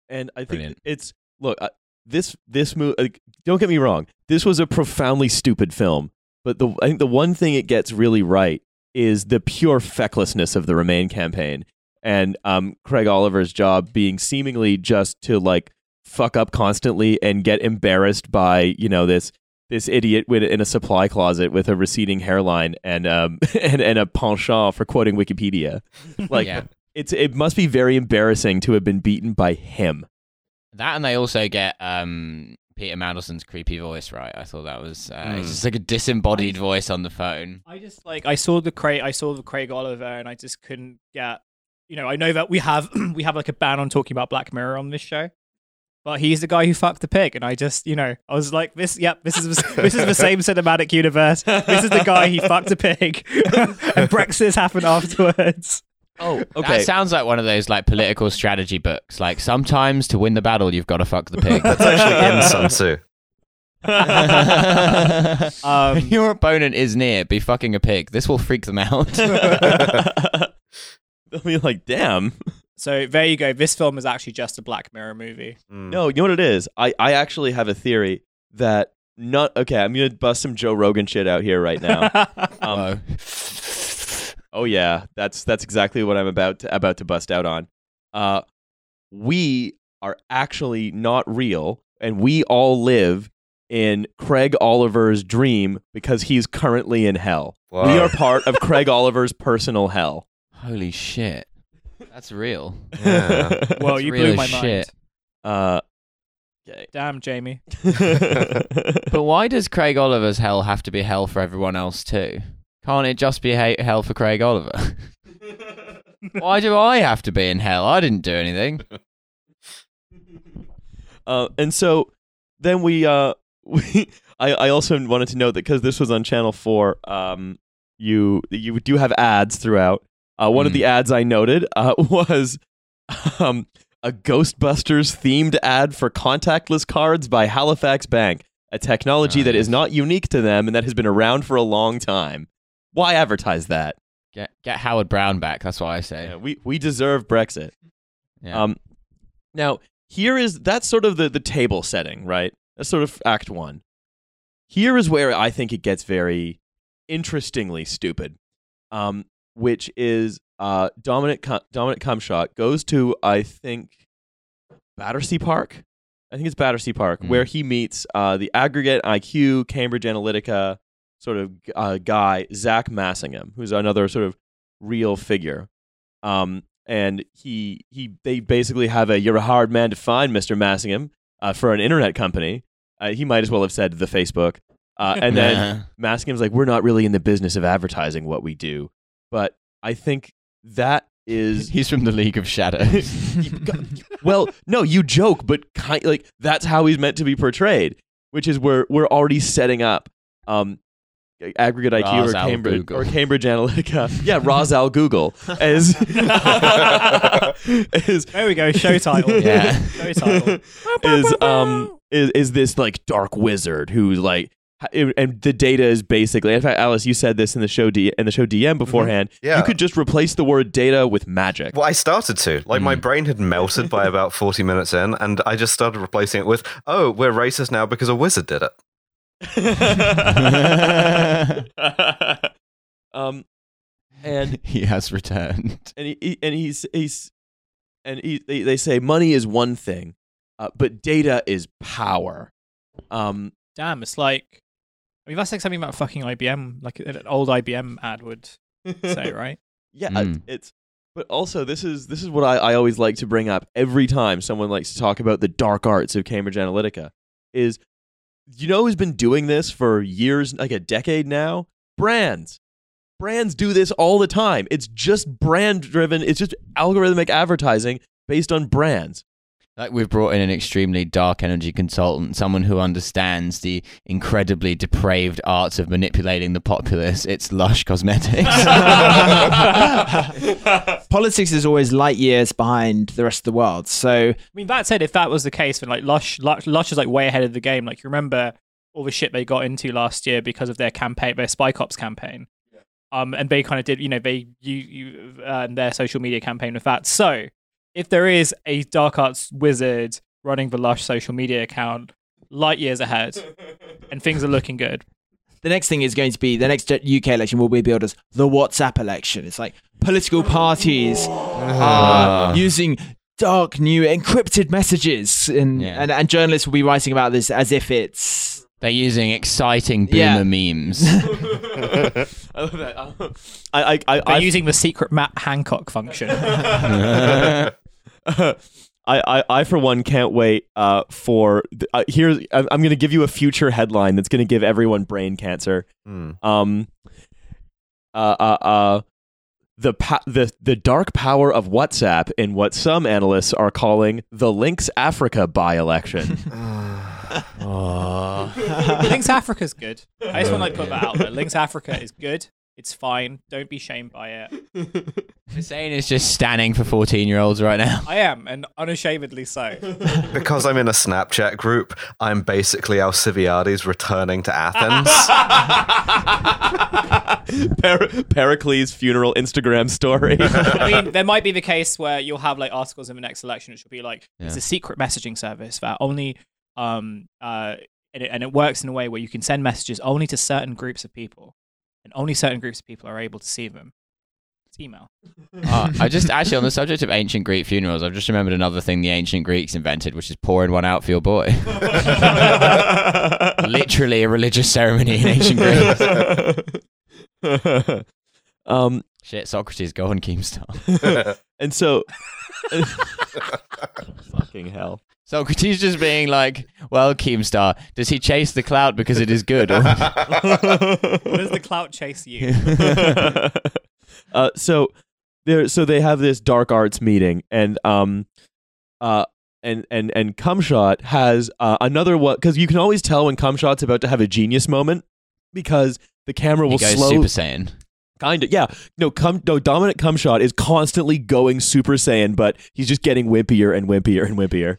And I think Brilliant. it's look uh, this this movie. Like, don't get me wrong. This was a profoundly stupid film, but the I think the one thing it gets really right is the pure fecklessness of the Remain campaign and um, Craig Oliver's job being seemingly just to like fuck up constantly and get embarrassed by you know this this idiot with, in a supply closet with a receding hairline and um and, and a penchant for quoting Wikipedia. Like Yeah. it's it must be very embarrassing to have been beaten by him. That and they also get um, Peter Mandelson's creepy voice right. I thought that was uh, Mm. it's just like a disembodied voice on the phone. I just like I saw the Craig I saw the Craig Oliver and I just couldn't get you know I know that we have we have like a ban on talking about Black Mirror on this show, but he's the guy who fucked the pig and I just you know I was like this yep this is this is the same cinematic universe this is the guy he fucked a pig and Brexit's happened afterwards. Oh, okay. That sounds like one of those like political strategy books. Like sometimes to win the battle, you've got to fuck the pig. That's actually in Sun Tzu. Um, your opponent is near, be fucking a pig. This will freak them out. They'll be like, damn. so there you go. This film is actually just a Black Mirror movie. Mm. No, you know what it is? I, I actually have a theory that not okay, I'm gonna bust some Joe Rogan shit out here right now. Um, oh yeah, that's that's exactly what I'm about to about to bust out on. Uh we are actually not real and we all live in Craig Oliver's dream because he's currently in hell. Wow. We are part of Craig Oliver's personal hell. Holy shit, that's real. Yeah. well, That's you real blew as my mind. shit. Uh. Damn, Jamie. But why does Craig Oliver's hell have to be hell for everyone else too? Can't it just be he- hell for Craig Oliver? why do I have to be in hell? I didn't do anything. Uh, and so then we, uh, we I, I also wanted to note that because this was on Channel Four, um, you you do have ads throughout. Uh, one of Mm. the ads I noted uh, was um, a Ghostbusters themed ad for contactless cards by Halifax Bank, a technology that is not unique to them and that has been around for a long time. Why advertise that? Get get Howard Brown back. That's what I say. Yeah, we we deserve Brexit. Yeah. Um, now here is that's sort of the the table setting, right? That's sort of Act One. Here is where I think it gets very interestingly stupid, um, which is uh, Dominic Dominic Cumshot goes to I think Battersea Park. I think it's Battersea Park Mm. where he meets uh, the aggregate IQ Cambridge Analytica sort of uh, guy Zach Massingham, who's another sort of real figure. Um, and he he they basically have a "You're a hard man to find, Mister Massingham," uh, for an internet company. Uh, he might as well have said the Facebook. Uh, and then Massingham's like, "We're not really in the business of advertising what we do," but I think that is He's from the League of Shadows. well, no, you joke, but kind like that's how he's meant to be portrayed, which is where we're already setting up um, aggregate IQ Ras or al Cambridge Google. or Cambridge Analytica. Yeah, Raz Al Google as is There we go. Show title. Yeah. Show title. is um is is this like dark wizard who's like ha- and the data is basically in fact Alice you said this in the show D, in the show DM beforehand Yeah. you could just replace the word data with magic Well, I started to. Like, my Mm. brain had melted by about 40 minutes in, and I just started replacing it with, oh, we're racist now because a wizard did it. um and he has returned. and he, he- and he's he's and he, they, they say money is one thing uh, but data is power um Damn, it's like. I mean, that's like something about fucking IBM, like an old IBM ad would say, right? yeah Mm. it's but also this is this is what I, I always like to bring up every time someone likes to talk about the dark arts of cambridge analytica is you know who's been doing this for years like a decade now brands brands do this all the time it's just brand driven it's just algorithmic advertising based on brands Like we've brought in an extremely dark energy consultant, someone who understands the incredibly depraved arts of manipulating the populace. It's Lush Cosmetics. Politics is always light years behind the rest of the world. So I mean, that said, if that was the case, then like Lush, Lush, Lush is like way ahead of the game. Like you remember all the shit they got into last year because of their campaign, their Spy Cops campaign. Um, and they kind of did, you know, they you you uh, their social media campaign with that. So if there is a dark arts wizard running the Lush social media account, light years ahead, and things are looking good. the next thing is going to be the next UK election will be billed as the WhatsApp election. It's like political parties ah. are using dark new encrypted messages, and, Yeah. and and journalists will be writing about this as if it's They're using exciting Yeah. boomer memes. I love that. I, I, I, They're I, using the secret Matt Hancock function. I, I, I, for one, can't wait uh, for. th- Uh, here's, I'm, I'm going to give you a future headline that's going to give everyone brain cancer. Hmm. Um, uh, uh, uh, the, pa- the the dark power of WhatsApp in what some analysts are calling the Lynx Africa by-election. Lynx Africa's good. I just want to like, put that out there. Lynx Africa is good. It's fine. Don't be shamed by it. Hussein is just standing for 14 year olds right now. I am, and unashamedly so. Because I'm in a Snapchat group, I'm basically Alcibiades returning to Athens. Per- Pericles' funeral Instagram story. I mean, there might be the case where you'll have like articles in the next election, which will be like, it's a secret messaging service that only, um, uh, and it, and it works in a way where you can send messages only to certain groups of people, and only certain groups of people are able to see them. It's email. Uh, I just actually on the subject of ancient Greek funerals, I've just remembered another thing the ancient Greeks invented, which is pouring one out for your boy. Literally a religious ceremony in ancient Greece. um, Shit, Socrates, go on Keemstar. and so, fucking hell. Socrates just being like, "Well, Keemstar, does he chase the clout because it is good?" Or- does the clout chase you? uh, so there, so they have this dark arts meeting, and um, uh, and and and Cumshot has uh, another one because you can always tell when Cumshot's about to have a genius moment because the camera he will goes slow Super Saiyan. Kind of, yeah. No, come, no. Dominic Cumshot is constantly going Super Saiyan, but he's just getting wimpier and wimpier and wimpier.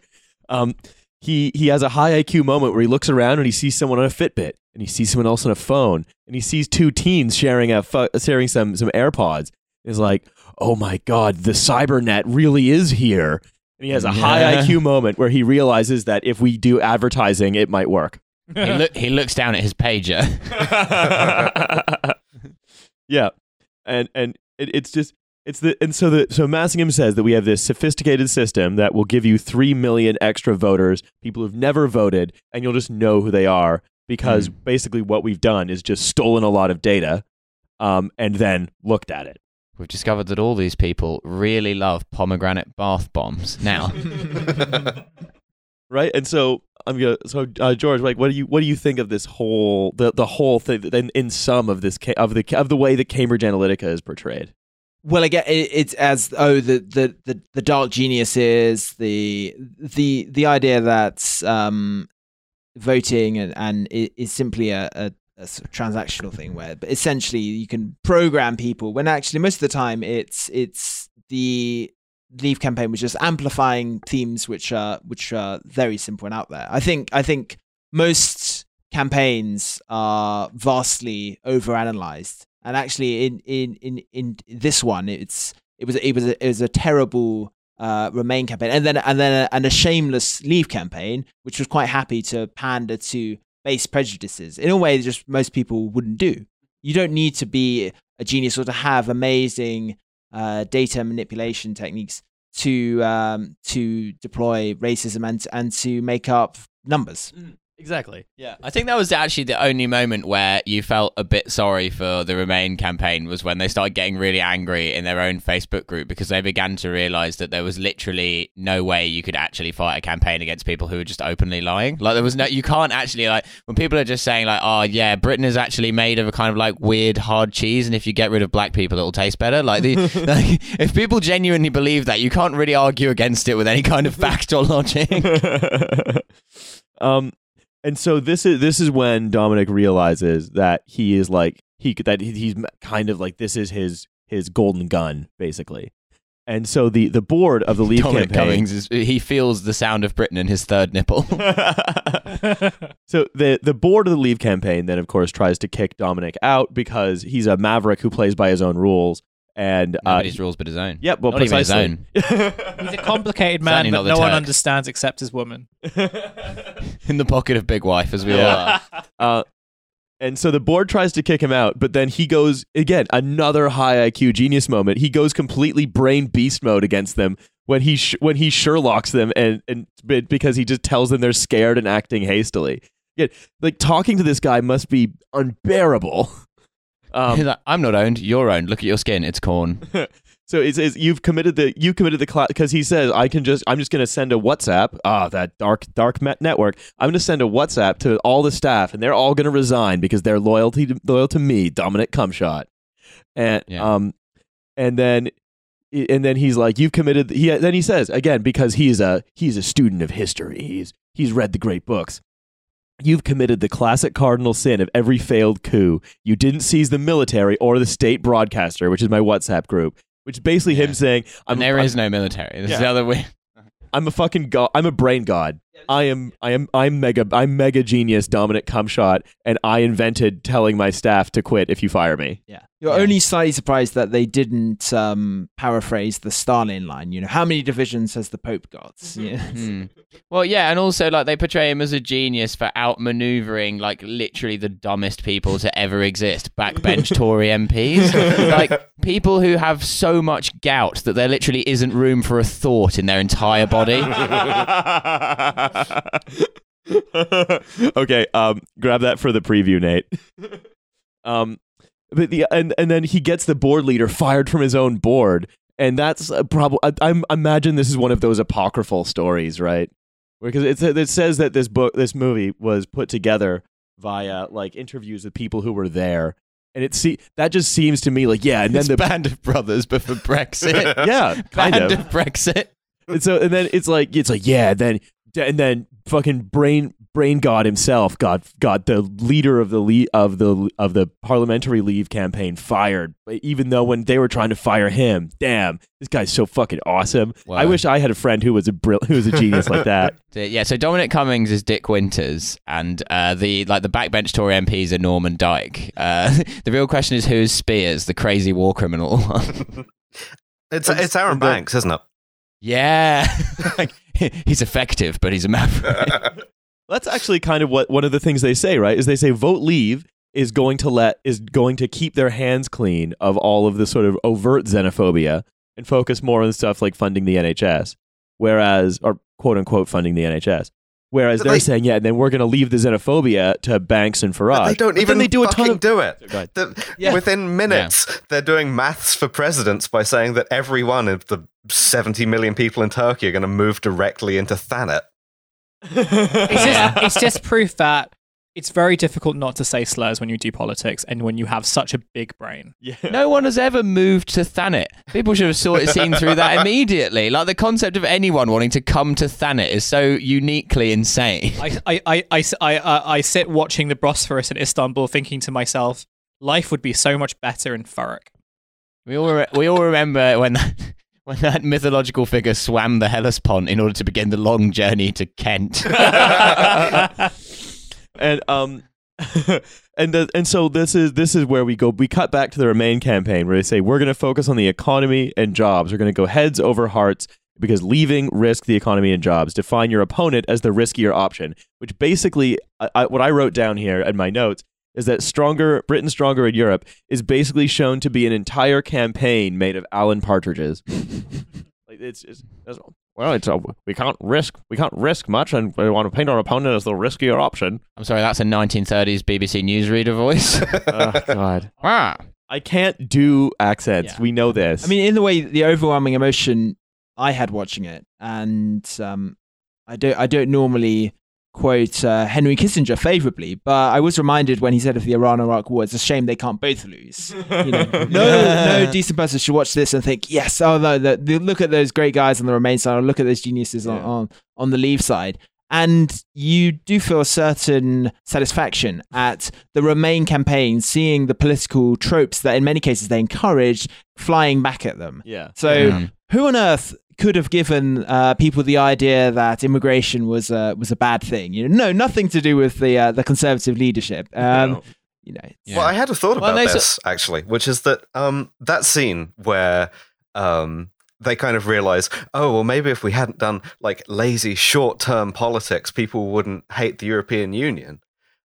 Um, he he has a high IQ moment where he looks around and he sees someone on a Fitbit, and he sees someone else on a phone, and he sees two teens sharing a fu- sharing some some AirPods. He's like, "Oh my God, the cybernet really is here." And he has a high IQ moment where he realizes that if we do advertising, it might work. He, look, he looks down at his pager. yeah, and and it, it's just it's the and so the so Massingham says that we have this sophisticated system that will give you three million extra voters, people who've never voted, and you'll just know who they are because basically what we've done is just stolen a lot of data, um, and then looked at it. we've discovered that all these people really love pomegranate bath bombs. Now, right? And so I'm gonna. So uh, George, like, what do you what do you think of this whole the the whole thing? In, in some of this of the of the way that Cambridge Analytica is portrayed. Well, again, it, it's as oh the, the the the dark genius is the the the idea that um, voting and and is simply a, a, a sort of transactional thing where but essentially you can program people when actually most of the time it's it's the leave campaign was just amplifying themes which are which are very simple and out there. I think I think most campaigns are vastly overanalyzed, and actually in in in in this one, it's it was it was a, it was a terrible uh, Remain campaign, and then and then a, and a shameless Leave campaign, which was quite happy to pander to base prejudices in a way that just most people wouldn't do. You don't need to be a genius or to have amazing uh, data manipulation techniques to um, to deploy racism and and to make up numbers. Exactly. Yeah, I think that was actually the only moment where you felt a bit sorry for the Remain campaign was when they started getting really angry in their own Facebook group because they began to realize that there was literally no way you could actually fight a campaign against people who were just openly lying. Like there was no, you can't actually like when people are just saying like, oh yeah, Britain is actually made of a kind of like weird hard cheese, and if you get rid of black people, it'll taste better. Like the like, if people genuinely believe that, you can't really argue against it with any kind of fact or logic. um, and so this is this is when Dominic realizes that he is like he that he's kind of like this is his his golden gun basically. And so the the board of the Leave Dominic campaign Cummings is he feels the sound of Britain in his third nipple. so the the board of the Leave campaign then of course tries to kick Dominic out because he's a maverick who plays by his own rules and uh, Nobody's rules but his own. Yep, well, Not even his precisely. He's a complicated man Certainly that not the no one Turk. understands except his woman. in the pocket of Big Wife, as we all are. Uh, and so the board tries to kick him out, but then he goes again another high IQ genius moment. He goes completely brain beast mode against them when he sh- when he Sherlocks them and and because he just tells them they're scared and acting hastily. Yeah, like talking to this guy must be unbearable. He's Um, like, I'm not owned. You're owned. Look at your skin. It's corn. so it's, you've committed the you committed the class because he says I can just I'm just going to send a WhatsApp ah that dark dark met network I'm going to send a WhatsApp to all the staff and they're all going to resign because they're loyalty to, loyal to me Dominic Cumshot and Yeah. um and then and then he's like you've committed he then he says again because he's a he's a student of history he's he's read the great books You've committed the classic cardinal sin of every failed coup. You didn't seize the military or the state broadcaster, which is my WhatsApp group, which is basically him saying, I'm, And there I'm, is no military. This is the other way. I'm a fucking god. I'm a brain god. I am, I am, I'm mega, I'm mega genius, Dominic Cumshot, and I invented telling my staff to quit if you fire me. Yeah. You're Yeah. only slightly surprised that they didn't um, paraphrase the Stalin line. You know, how many divisions has the Pope got? Yeah. Hmm. Well, yeah, and also like they portray him as a genius for outmaneuvering like literally the dumbest people to ever exist, backbench Tory MPs, like people who have so much gout that there literally isn't room for a thought in their entire body. okay, um, grab that for the preview, Nate. um, but the and and then he gets the board leader fired from his own board, and that's probably I, I'm- I imagine this is one of those apocryphal stories, right? Because it's, it says that this book, this movie, was put together via like interviews with people who were there, and it see that just seems to me like yeah, and then It's the Band of Brothers, but for Brexit. yeah, kind Band of. of Brexit. And so and then it's like it's like yeah, then and then fucking brain brain god himself got got the leader of the le- of the of the parliamentary leave campaign fired. Even though when they were trying to fire him, damn, this guy's so fucking awesome. I wish I had a friend who was a brill- who was a genius like that. Yeah, so Dominic Cummings is Dick Winters, and uh, the like the backbench Tory MPs are Norman Dike. Uh, the real question is who's Speirs, the crazy war criminal one? It's it's Arron Banks, isn't it? Yeah, like, he's effective, but he's a maverick. That's actually kind of what one of the things they say, right? Is they say vote leave is going to let is going to keep their hands clean of all of the sort of overt xenophobia and focus more on stuff like funding the NHS, whereas or quote unquote funding the NHS. Whereas But they're they- saying, yeah, and then we're going to leave the xenophobia to Banks and Farage. They don't But even then they do a ton fucking of. do it. The- Yeah. Within minutes, they're doing maths for presidents by saying that every one of the 70 million people in Turkey are going to move directly into Thanet. It's just, it's just proof that it's very difficult not to say slurs when you do politics and when you have such a big brain. yeah. No one has ever moved to Thanet. People should have sort of seen through that immediately. Like the concept of anyone wanting to come to Thanet is so uniquely insane. I, I, I, I, I, uh, I sit watching the Bosphorus in Istanbul thinking to myself, life would be so much better in Furuk. We all re- we all remember when that, when that mythological figure swam the Hellespont in order to begin the long journey to Kent. and um and the, and so this is this is where we go we cut back to the remain campaign where they say we're going to focus on the economy and jobs. We're going to go heads over hearts because leaving risk the economy and jobs. Define your opponent as the riskier option which basically I, what i wrote down here in my notes is that stronger britain stronger in europe is basically shown to be an entire campaign made of alan partridges. Like it's, it's, it's well it's a, we can't risk we can't risk much and we want to paint our opponent as the riskier option I'm sorry, that's a 1930s BBC newsreader voice. oh god ah. I can't do accents. Yeah. We know this. I mean, in the way, the overwhelming emotion I had watching it, and um, I don't, I don't normally quote uh, Henry Kissinger favorably, but I was reminded when he said of the Iran-Iraq War, it's a shame they can't both lose. You know, no, no decent person should watch this and think, yes, oh no, the, the, look at those great guys on the Remain side, or look at those geniuses on, Yeah. on on the Leave side. And you do feel a certain satisfaction at the Remain campaign, seeing the political tropes that in many cases they encouraged flying back at them. yeah. So, Yeah. who on earth could have given uh, people the idea that immigration was uh, was a bad thing? You know, no, nothing to do with the uh, the conservative leadership. Um, No. You know, Yeah. Well, I had a thought about they s- this actually, which is that um, that scene where um, they kind of realize, oh, well, maybe if we hadn't done like lazy short term politics, people wouldn't hate the European Union.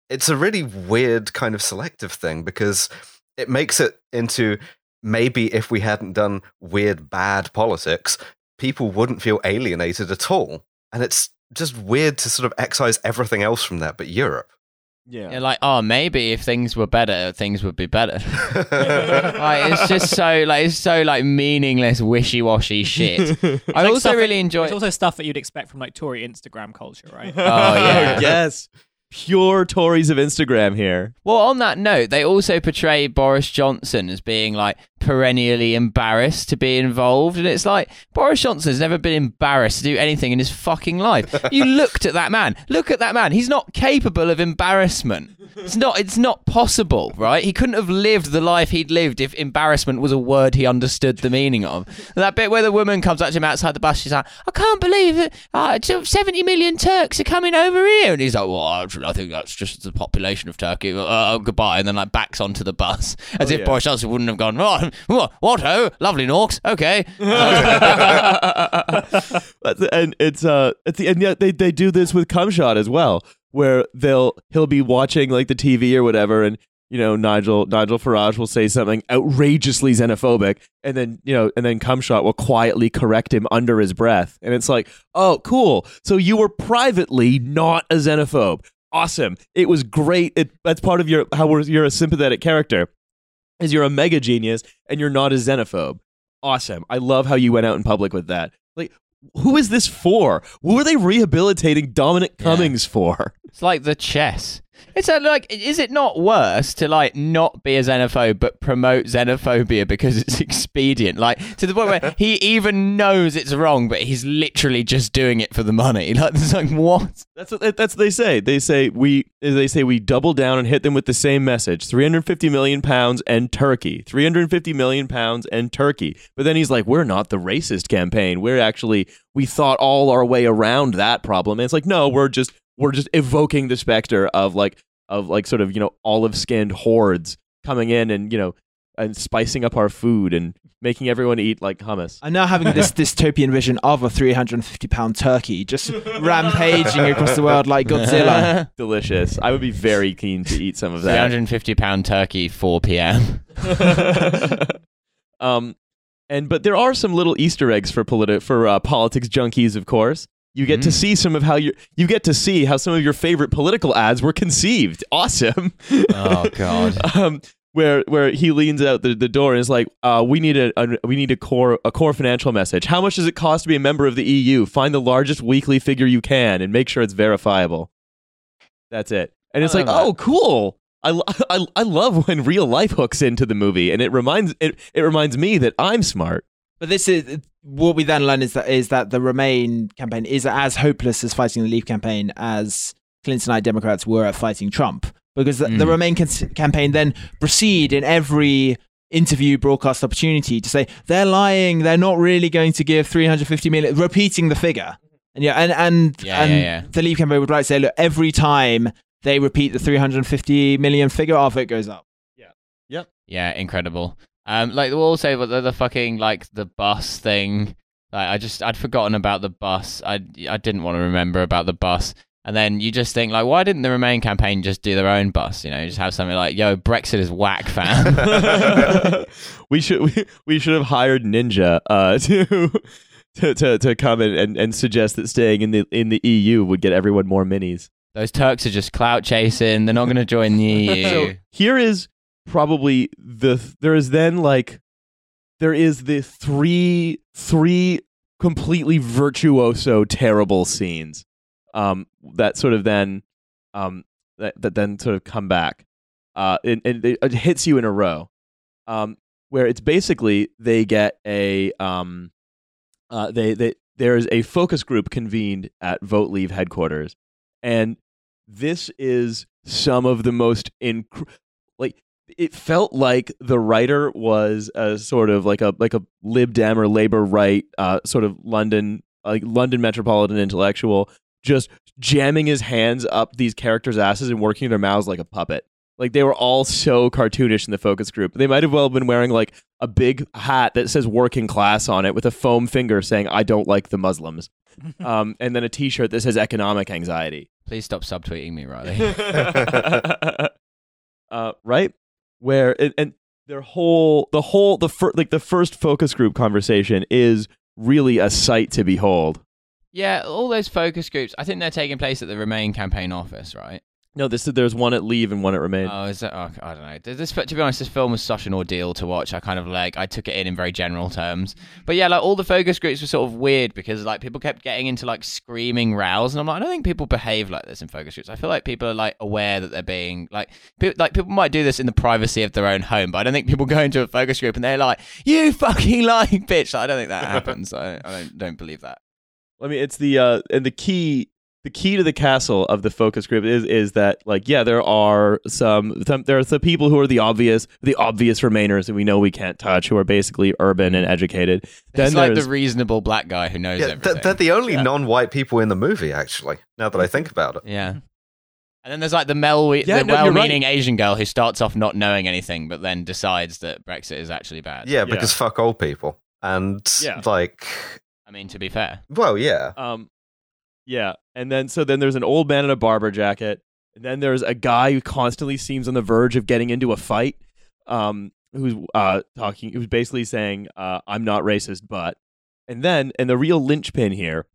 It's a really weird kind of selective thing because it makes it into maybe if we hadn't done weird bad politics, people wouldn't feel alienated at all. And it's just weird to sort of excise everything else from that but Europe. Yeah. Yeah, like, oh, maybe if things were better, things would be better. like, it's just so like it's so like meaningless, wishy-washy shit. I Like also really that- enjoy. It's also stuff that you'd expect from like Tory Instagram culture, right? Oh, yeah. yes. Pure Tories of Instagram here. Well, on that note, they also portray Boris Johnson as being like perennially embarrassed to be involved, and it's like Boris Johnson's never been embarrassed to do anything in his fucking life. You looked at that man. Look at that man. He's not capable of embarrassment. It's not. It's not possible, right? He couldn't have lived the life he'd lived if embarrassment was a word he understood the meaning of. That bit where the woman comes up to him outside the bus, she's like, "I can't believe it. Uh, seventy million Turks are coming over here," and he's like, "Well, I I think that's just the population of Turkey. Uh, goodbye," and then like backs onto the bus as Oh, if yeah. Boris Johnson wouldn't have gone. Oh, what? what oh, lovely Norks. Okay. And it's uh it's the and yet they they do this with Cumshot as well, where they'll he'll be watching like the TV or whatever, and you know Nigel Nigel Farage will say something outrageously xenophobic, and then you know and then Cumshot will quietly correct him under his breath, and it's like, oh, cool. So you were privately not a xenophobe. Awesome. It was great. It that's part of your how you're a sympathetic character, is you're a mega genius and you're not a xenophobe. Awesome. I love how you went out in public with that. Like, who is this for? Who are they rehabilitating Dominic Yeah. Cummings for? It's like the chess. It's a, like, is it not worse to like not be a xenophobe but promote xenophobia because it's expedient? Like to the point where he even knows it's wrong, but he's literally just doing it for the money. Like, it's like what? That's what that's what they say. They say we they say we double down and hit them with the same message: 350 million pounds and Turkey. 350 million pounds and Turkey. But then he's like, we're not the racist campaign. We're actually we thought all our way around that problem. And it's like, no, we're just we're just evoking the specter of like of like sort of you know olive skinned hordes coming in and you know and spicing up our food and making everyone eat like hummus. I'm now having this dystopian vision of a 350 pound turkey just rampaging across the world like Godzilla. Delicious. I would be very keen to eat some of that. 350 pound turkey, 4 p.m. um, and but there are some little Easter eggs for politi- for uh, politics junkies, of course. You get to Mm. see some of how you you get to see how some of your favorite political ads were conceived. Awesome. Oh, God. um, where where he leans out the, the door and is like, uh, "We need a, a we need a core a core financial message. How much does it cost to be a member of the EU? Find the largest weekly figure you can and make sure it's verifiable." That's it. And it's like, that. "Oh, cool." I, I, I love when real life hooks into the movie, and it reminds it, it reminds me that I'm smart. But this is what we then learn is that is that the Remain campaign is as hopeless as fighting the Leave campaign as Clintonite Democrats were at fighting Trump, because the, the Mm. Remain cons- campaign then proceed in every interview broadcast opportunity to say they're lying, they're not really going to give 350 million, repeating the figure. And yeah, and and, Yeah, and yeah, yeah. the Leave campaign would like to say, look, every time they repeat the 350 million figure, our vote goes up. Yeah. Yep. Yeah, incredible. Um, like we'll also but the, the fucking like the bus thing. Like I just I'd forgotten about the bus. I I didn't want to remember about the bus. And then you just think like, why didn't the Remain campaign just do their own bus? You know, just have something like, "Yo, Brexit is whack, fam." we should we, we should have hired Ninja uh, to, to to to come and, and, and suggest that staying in the in the EU would get everyone more minis. Those Turks are just clout chasing. They're not going to join the EU. So here is probably the there is then like there is the three three completely virtuoso terrible scenes um that sort of then um that, that then sort of come back uh and, and it, it hits you in a row um where it's basically they get a um uh they they there is a focus group convened at vote leave headquarters and this is some of the most inc- like it felt like the writer was a sort of like a like a lib dem or labor right uh, sort of London like London metropolitan intellectual just jamming his hands up these characters' asses and working their mouths like a puppet. Like they were all so cartoonish in the focus group. They might have well been wearing like a big hat that says working class on it with a foam finger saying I don't like the Muslims. um, and then a t-shirt that says economic anxiety. Please stop subtweeting me, Riley. uh, right? Where and, and their whole the whole the fir- like the first focus group conversation is really a sight to behold. yeah, all those focus groups. I think they're taking place at the Remain campaign office, right? No, this there's one at Leave and one at Remain. Oh, is that? Oh, I don't know. This, to be honest, this film was such an ordeal to watch. I kind of like I took it in in very general terms. But yeah, like all the focus groups were sort of weird because like people kept getting into like screaming rows, and I'm like, I don't think people behave like this in focus groups. I feel like people are like aware that they're being like, pe- like people might do this in the privacy of their own home, but I don't think people go into a focus group and they're like, "You fucking lying bitch." Like, I don't think that happens. I, I don't don't believe that. I mean, it's the uh, and the key the key to the castle of the focus group is is that like yeah, there are some, some there are the people who are the obvious the obvious remainers that we know we can't touch who are basically urban and educated. Then it's like the reasonable black guy who knows Yeah, everything. they're, they're the only Yeah. non-white people in the movie, actually. Now that I think about it. Yeah. And then there's like the, mel- Yeah, the no, you're right. well-meaning Asian girl who starts off not knowing anything, but then decides that Brexit is actually bad. Yeah, because fuck old people. And Yeah. like, I mean, to be fair, well, yeah. Um, yeah, and then so then there's an old man in a Barbour jacket, and then there's a guy who constantly seems on the verge of getting into a fight. Um, who's uh talking? Who's basically saying, uh, "I'm not racist," but, and then and the real linchpin here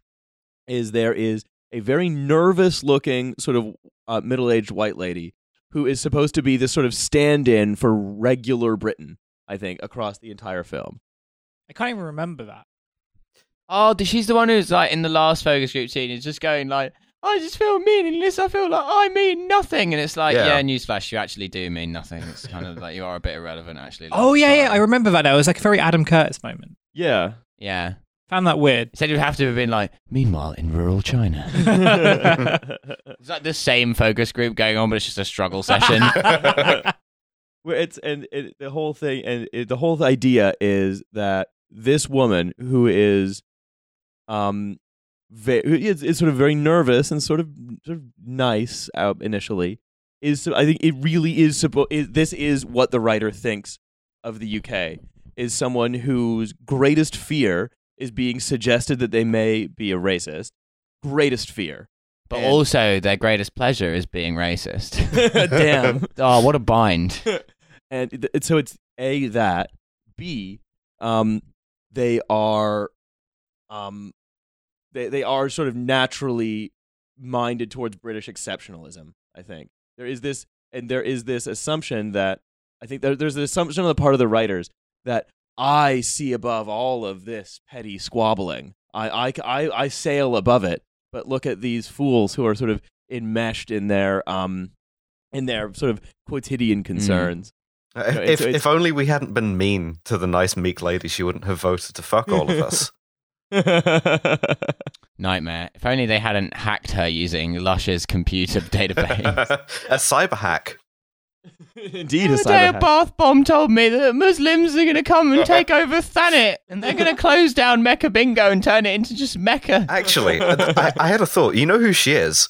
is there is a very nervous looking sort of uh, middle aged white lady who is supposed to be this sort of stand in for regular Britain. I think across the entire film. I can't even remember that. Oh, she's the one who's like in the last focus group scene is just going like, I just feel meaningless. I feel like I mean nothing, and it's like, Yeah. yeah, newsflash, you actually do mean nothing. It's kind of like you are a bit irrelevant, actually. Oh Like, yeah, yeah, I remember that. Now. It was like a very Adam Curtis moment. Yeah. yeah. Found that weird. He said you'd have to have been like, meanwhile, in rural China. It's like the same focus group going on, but it's just a struggle session. Where it's and it, the whole thing and it, the whole idea is that this woman who is um ve- who is, is sort of very nervous and sort of sort of nice out initially is I think it really is supposed this is what the writer thinks of the UK is someone whose greatest fear is being suggested that they may be a racist greatest fear But And- also, their greatest pleasure is being racist. damn oh, what a bind. and it- so it's a that b um they are um they they are sort of naturally minded towards British exceptionalism. I think there is this, and there is this assumption that I think there, there's an assumption on the part of the writers that I see above all of this petty squabbling. I, I, I, I sail above it, but look at these fools who are sort of enmeshed in their um in their sort of quotidian concerns. Uh, No, if, it's- it's- if only we hadn't been mean to the nice meek lady, she wouldn't have voted to fuck all of us. Nightmare. If only they hadn't hacked her using Lush's computer database. a cyber hack. Indeed, a The day a cyber hack. bath bomb told me that Muslims are going to come and take over Thanet, and they're going to close down Mecca Bingo and turn it into just Mecca. Actually, I, I had a thought. You know who she is?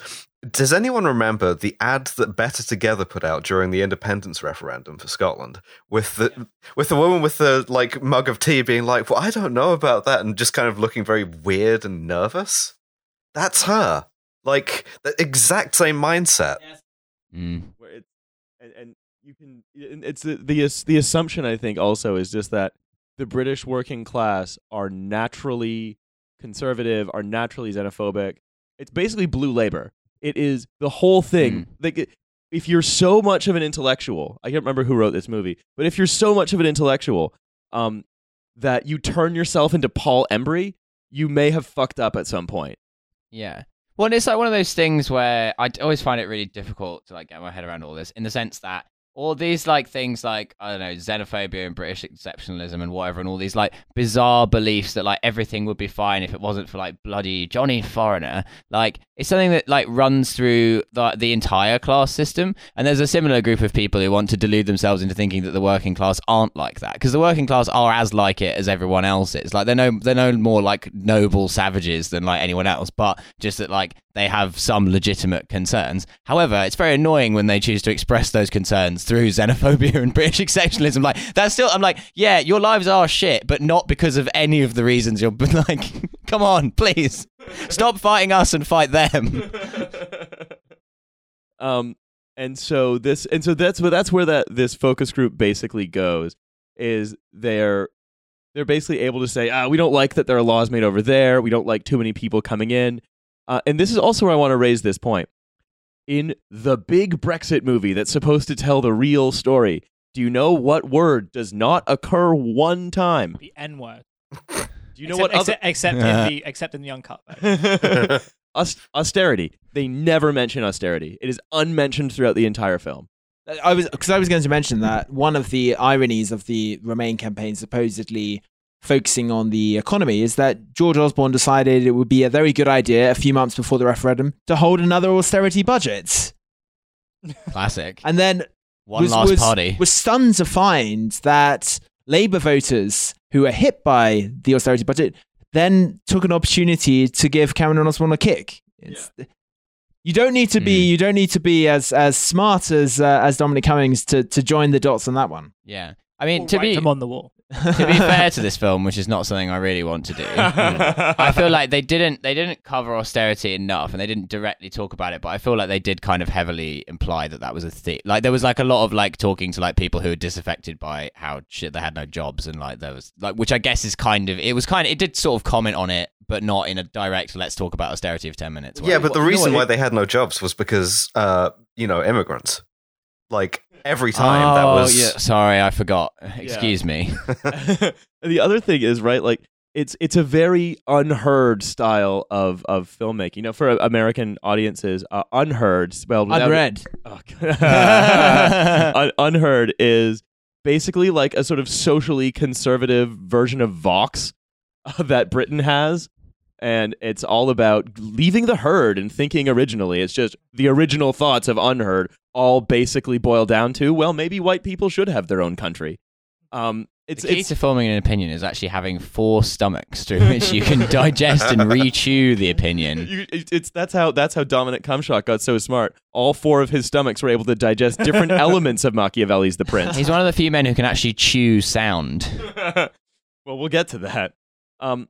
Does anyone remember the ad that Better Together put out during the independence referendum for Scotland with the with the woman with the like mug of tea being like, "Well, I don't know about that," and just kind of looking very weird and nervous? That's her. Like the exact same mindset. Mm. where it's and, and you can and it's the, the the assumption I think also is just that the British working class are naturally conservative, are naturally xenophobic. It's basically blue labor. It is the whole thing. Like if you're so much of an intellectual, I can't remember who wrote this movie, but if you're so much of an intellectual, um, that you turn yourself into Paul Embery, you may have fucked up at some point. Yeah. Well, it's like one of those things where I always find it really difficult to like get my head around all this, in the sense that all these like things like I don't know xenophobia and British exceptionalism and whatever, and all these like bizarre beliefs that like everything would be fine if it wasn't for like bloody Johnny Foreigner. Like it's something that like runs through the the entire class system, and there's a similar group of people who want to delude themselves into thinking that the working class aren't like that because the working class are as like it as everyone else is. Like they're no they're no more like noble savages than like anyone else, but just that like they have some legitimate concerns. However, it's very annoying when they choose to express those concerns through xenophobia and British exceptionalism. Like that's still, I'm like, yeah, your lives are shit, but not because of any of the reasons you're like, come on, please stop fighting us and fight them. um and so this and so that's where that's where that this focus group basically goes is they're they're basically able to say ah we don't like that there are laws made over there we don't like too many people coming in uh, and this is also where i want to raise this point in the big brexit movie that's supposed to tell the real story do you know what word does not occur one time The N word. do you know except, what other except, except in the except in the uncut. version. Aus- austerity they never mention austerity it is unmentioned throughout the entire film I was because I was going to mention that one of the ironies of the Remain campaign supposedly focusing on the economy is that George Osborne decided it would be a very good idea a few months before the referendum to hold another austerity budget, Classic. and then One was, last was, party. was stunned to find that Labour voters who were hit by the austerity budget then took an opportunity to give Cameron Osborne a kick. It's, You don't need to be Hmm. you don't need to be as as smart as uh, as Dominic Cummings to to join the dots on that one. yeah. I mean, Or to write be them on the wall. To be fair to this film, which is not something I really want to do, I feel like they didn't they didn't cover austerity enough, and they didn't directly talk about it. But I feel like they did kind of heavily imply that that was a thing. Like there was like a lot of like talking to like people who were disaffected by how shit they had no jobs, and like there was like which I guess is kind of it was kind of it did sort of comment on it, but not in a direct let's talk about austerity of ten minutes. way. Yeah, but the you know reason why it- they had no jobs was because, uh, you know, immigrants. Like every time that Oh, was. yeah. Sorry, I forgot. Excuse me. the other thing is right like it's it's a very unheard style of of filmmaking you know for american audiences uh, unheard spelled without- Unread. Oh, Un- unheard is basically like a sort of socially conservative version of vox uh, that britain has and it's all about leaving the herd and thinking originally it's just the original thoughts of unheard all basically boil down to well maybe white people should have their own country um it's the key it's to forming an opinion is actually having four stomachs through which you can digest and rechew the opinion. You, it- it's that's how that's how Dominic Cumshock got so smart. All four of his stomachs were able to digest different elements of Machiavelli's The Prince. He's one of the few men who can actually chew sound. well, we'll get to that. Um,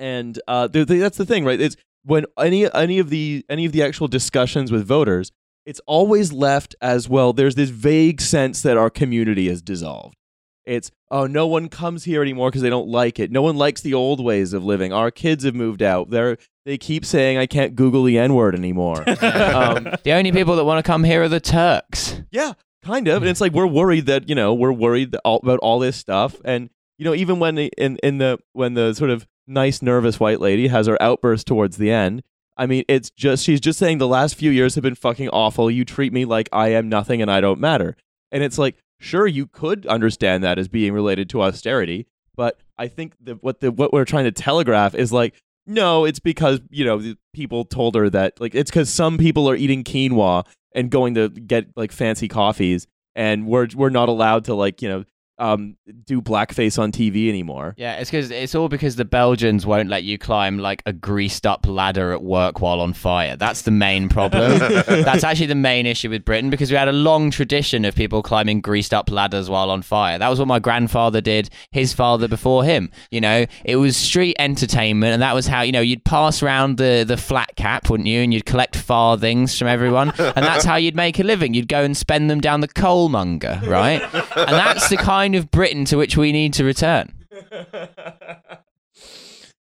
and uh, the, the, that's the thing, right? It's when any any of the any of the actual discussions with voters, it's always left as well. There's this vague sense that our community is dissolved. It's oh, no one comes here anymore because they don't like it. No one likes the old ways of living. Our kids have moved out. They're they keep saying I can't Google the N word anymore. um, The only people that want to come here are the Turks. yeah, kind of. And it's like we're worried that you know we're worried all, about all this stuff, and you know even when the, in in the when the sort of nice nervous white lady has her outburst towards the end. I mean, it's just she's just saying the last few years have been fucking awful. You treat me like I am nothing and I don't matter. And it's like, sure, you could understand that as being related to austerity, but I think that what the what we're trying to telegraph is like, no, it's because you know people told her that like it's because some people are eating quinoa and going to get like fancy coffees, and we're we're not allowed to like you know um do blackface on TV anymore. Yeah, it's because it's all because the Belgians won't let you climb like a greased up ladder at work while on fire. That's the main problem. That's actually the main issue with Britain because we had a long tradition of people climbing greased up ladders while on fire. That was what my grandfather did, his father before him. You know, it was street entertainment, and that was how you know you'd pass around the the flat cap, wouldn't you? And you'd collect farthings from everyone, and that's how you'd make a living. You'd go and spend them down the coalmonger, right? And that's the kind of Britain to which we need to return.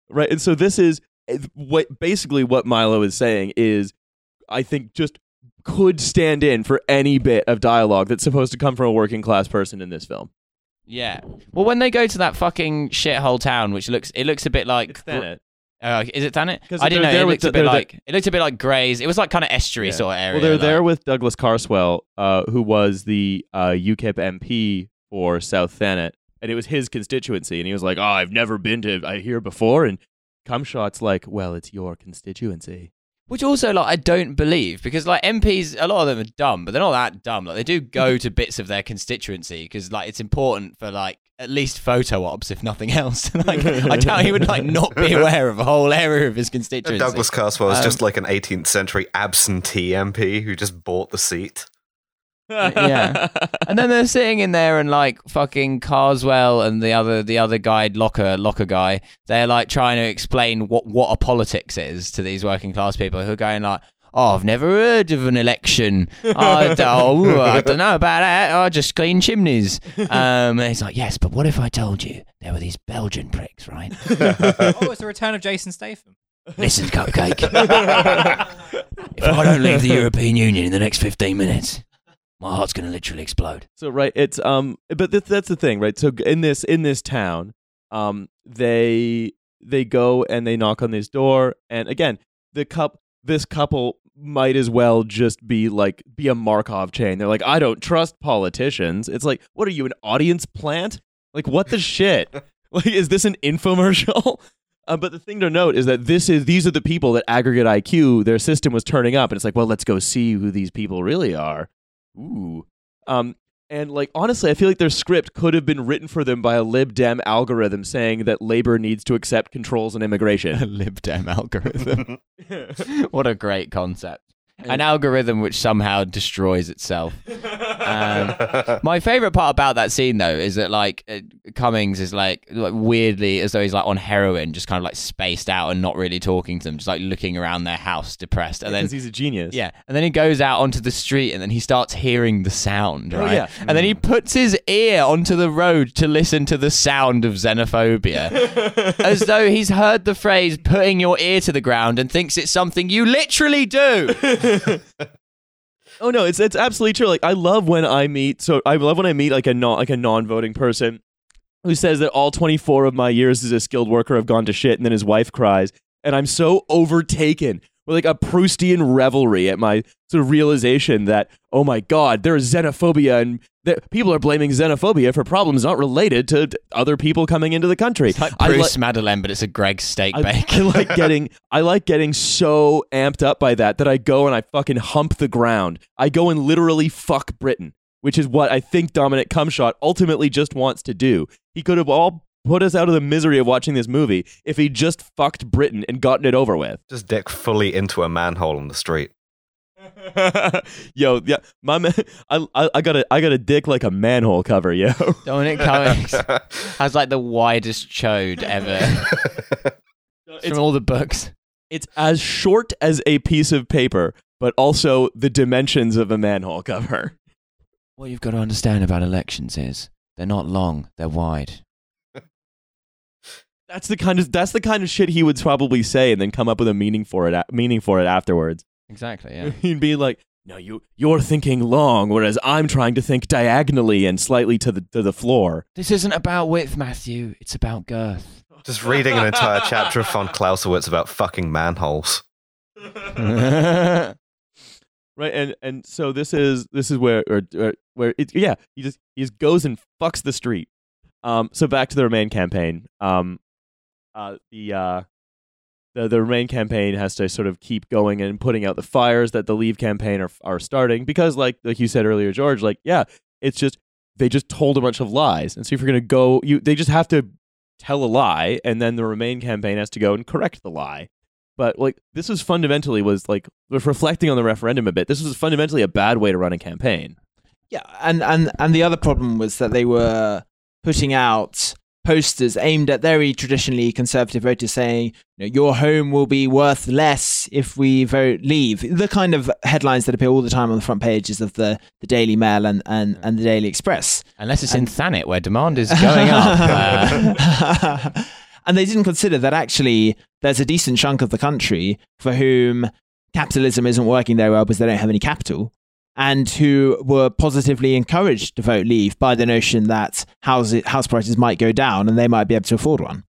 right and so this is eh, what basically what milo is saying is i think just could stand in for any bit of dialogue that's supposed to come from a working class person in this film Yeah. Well, when they go to that fucking shithole town, which looks it looks a bit like it's Thanet. Uh, is it Thanet? I didn't know. It there with looked a the- bit the- like it looked a bit like Grays. It was like kind of estuary Yeah. sort of area. well they're like- there with douglas carswell uh, who was the uh, ukip mp for south thanet and it was his constituency and he was like oh i've never been to i here before and cumshot's like well it's your constituency Which also, like, I don't believe because, like, MPs, a lot of them are dumb, but they're not that dumb. Like, they do go to bits of their constituency because, like, it's important for, like, at least photo ops, if nothing else. like, I doubt he would, like, not be aware of a whole area of his constituency. Douglas Carswell is Um, just like an 18th century absentee MP who just bought the seat. Yeah. And then they're sitting in there and like fucking Carswell and the other the other guy, Locker Locker guy, they're like trying to explain what what a politics is to these working class people who are going like, Oh, I've never heard of an election. I, d- oh, I don't know about that. I just clean chimneys. Um, and he's like, yes, but what if I told you there were these Belgian pricks, right? oh, it's the return of Jason Statham. Listen, Cupcake. if I don't leave the European Union in the next 15 minutes, my heart's going to literally explode. So right, it's um, but th- that's the thing, right? So in this in this town, um, they they go and they knock on this door, and again, the cup this couple might as well just be like be a Markov chain. They're like, I don't trust politicians. It's like, what are you, an audience plant? Like, what the shit? Like, is this an infomercial? Uh, but the thing to note is that this is these are the people that AggregateIQ their system was turning up, and it's like, well, let's go see who these people really are. Ooh, um, and like honestly, I feel like their script could have been written for them by a lib dem algorithm saying that labor needs to accept controls on immigration. A Lib Dem algorithm. what a great concept. An algorithm which somehow destroys itself. Um, my favorite part about that scene, though, is that like Cummings is like, like weirdly as though he's like on heroin, just kind of like spaced out and not really talking to them, just like looking around their house, depressed. And then he's a genius. yeah, and then he goes out onto the street and then he starts hearing the sound, Oh, yeah. And then he puts his ear onto the road to listen to the sound of xenophobia. as though he's heard the phrase putting your ear to the ground and thinks it's something you literally do. Oh no, it's it's absolutely true. Like I love when I meet so I love when I meet like a non like a non-voting person who says that all 24 of my years as a skilled worker have gone to shit and then his wife cries and I'm so overtaken like a Proustian revelry at my sort of realization that oh my god, there is xenophobia and that people are blaming xenophobia for problems not related to other people coming into the country. It's like I li- Madeleine, but it's a Greggs steak I, bake. I like getting I like getting so amped up by that that I go and I fucking hump the ground. I go and literally fuck Britain, which is what I think Dominic Cumshot ultimately just wants to do. He could have all put us out of the misery of watching this movie if he just fucked Britain and gotten it over with. Just dick fully into a manhole on the street. yo, yeah, my man, I, I I got a I got a dick like a manhole cover, yo. Dominic Cummings has like the widest chode ever It's from all the books. it's as short as a piece of paper, but also the dimensions of a manhole cover. What you've got to understand about elections is They're not long, they're wide. That's the kind of that's the kind of shit he would probably say, and then come up with a meaning for it. a- Meaning for it afterwards. Exactly, yeah. He'd be like, "No, you you're thinking long, whereas I'm trying to think diagonally and slightly to the to the floor." this isn't about width, Matthew. It's about girth. Just reading an entire chapter of von Clausewitz about fucking manholes. right and and so this is this is where or, or where it yeah he just he just goes and fucks the street um so back to the remain campaign um uh the uh the, the remain campaign has to sort of keep going and putting out the fires that the leave campaign are are starting because like like you said earlier george like yeah it's just they just told a bunch of lies. And so if you're to go you they just have to tell a lie and then the remain campaign has to go and correct the lie. But like this was fundamentally was like reflecting on the referendum a bit this was fundamentally a bad way to run a campaign. Yeah, and and and the other problem was that they were putting out posters aimed at very traditionally conservative voters, saying, you know, "Your home will be worth less if we vote leave." The kind of headlines that appear all the time on the front pages of the the Daily Mail and and, and the Daily Express. Unless it's in Thanet where demand is going up. Uh, and they didn't consider that actually there's a decent chunk of the country for whom capitalism isn't working very well because they don't have any capital and who were positively encouraged to vote leave by the notion that house, house prices might go down and they might be able to afford one.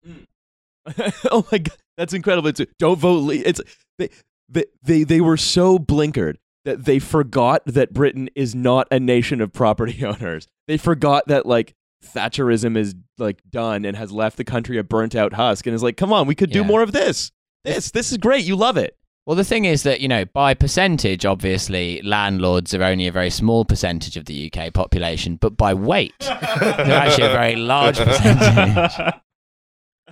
oh my god. That's incredible it's don't vote leave. It's they, they they they were so blinkered that they forgot that britain is not a nation of property owners. They forgot that like thatcherism is like done and has left the country a burnt out husk and is like come on we could do Yeah. more of this this this is great. You love it well, the thing is that, you know, by percentage, obviously, landlords are only a very small percentage of the UK population, but by weight, they're actually a very large percentage.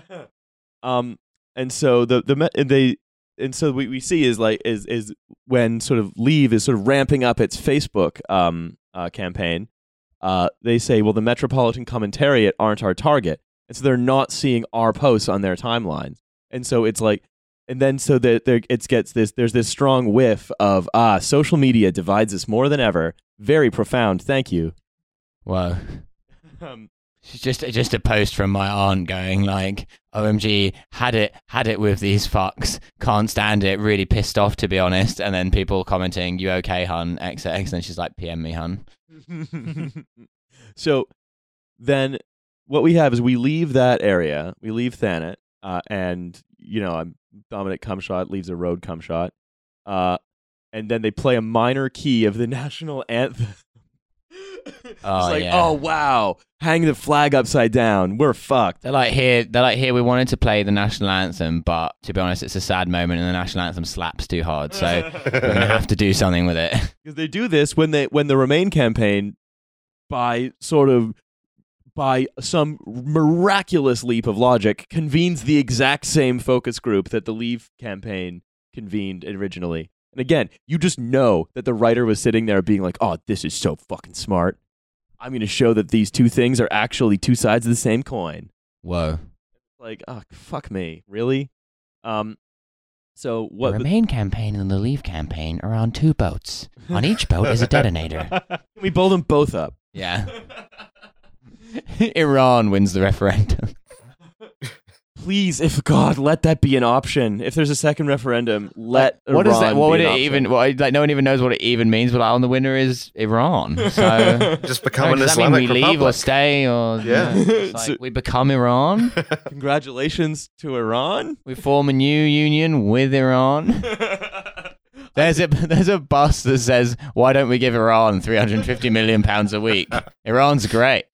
um and so the the they and so what we see is like is is when sort of leave is sort of ramping up its facebook um uh, campaign uh they say well the metropolitan commentariat aren't our target and so they're not seeing our posts on their timelines and so it's like and then so that there it gets this there's this strong whiff of ah social media divides us more than ever very profound thank you wow um, It's just just a post from my aunt going like, "OMG, had it had it with these fucks, can't stand it, really pissed off to be honest." And then people commenting, "You okay, hun?" XX, and she's like, "PM me, hun." so then what we have is we leave that area, we leave Thanet, uh, and you know, I'm Dominic Cumshot leaves a road Cumshot, uh, and then they play a minor key of the national anthem. it's Oh, like, yeah. oh wow, hang the flag upside down. We're fucked. They're like here. They're like here. We wanted to play the national anthem, but to be honest, it's a sad moment, and the national anthem slaps too hard. So we're gonna have to do something with it. because they do this when they when the Remain campaign, by sort of by some miraculous leap of logic, convenes the exact same focus group that the Leave campaign convened originally. And again, you just know that the writer was sitting there being like, "Oh, this is so fucking smart. I'm going to show that these two things are actually two sides of the same coin." Whoa. Like, oh, fuck me, really? Um, so what? the Remain campaign and the Leave campaign are on two boats. On each boat is a detonator. we blow them both up. Yeah. Iran wins the referendum. Please, if God, let that be an option. If there's a second referendum, let what is that? Iran What be would an it option. even? What, like no one even knows what it even means. But like, on the winner is Iran. So Just become an does that mean Islamic we leave or stay or Yeah. it's like So- we become Iran. Congratulations to Iran. we form a new union with Iran. There's a there's a bus that says, "Why don't we give Iran 350 million pounds a week? Iran's great."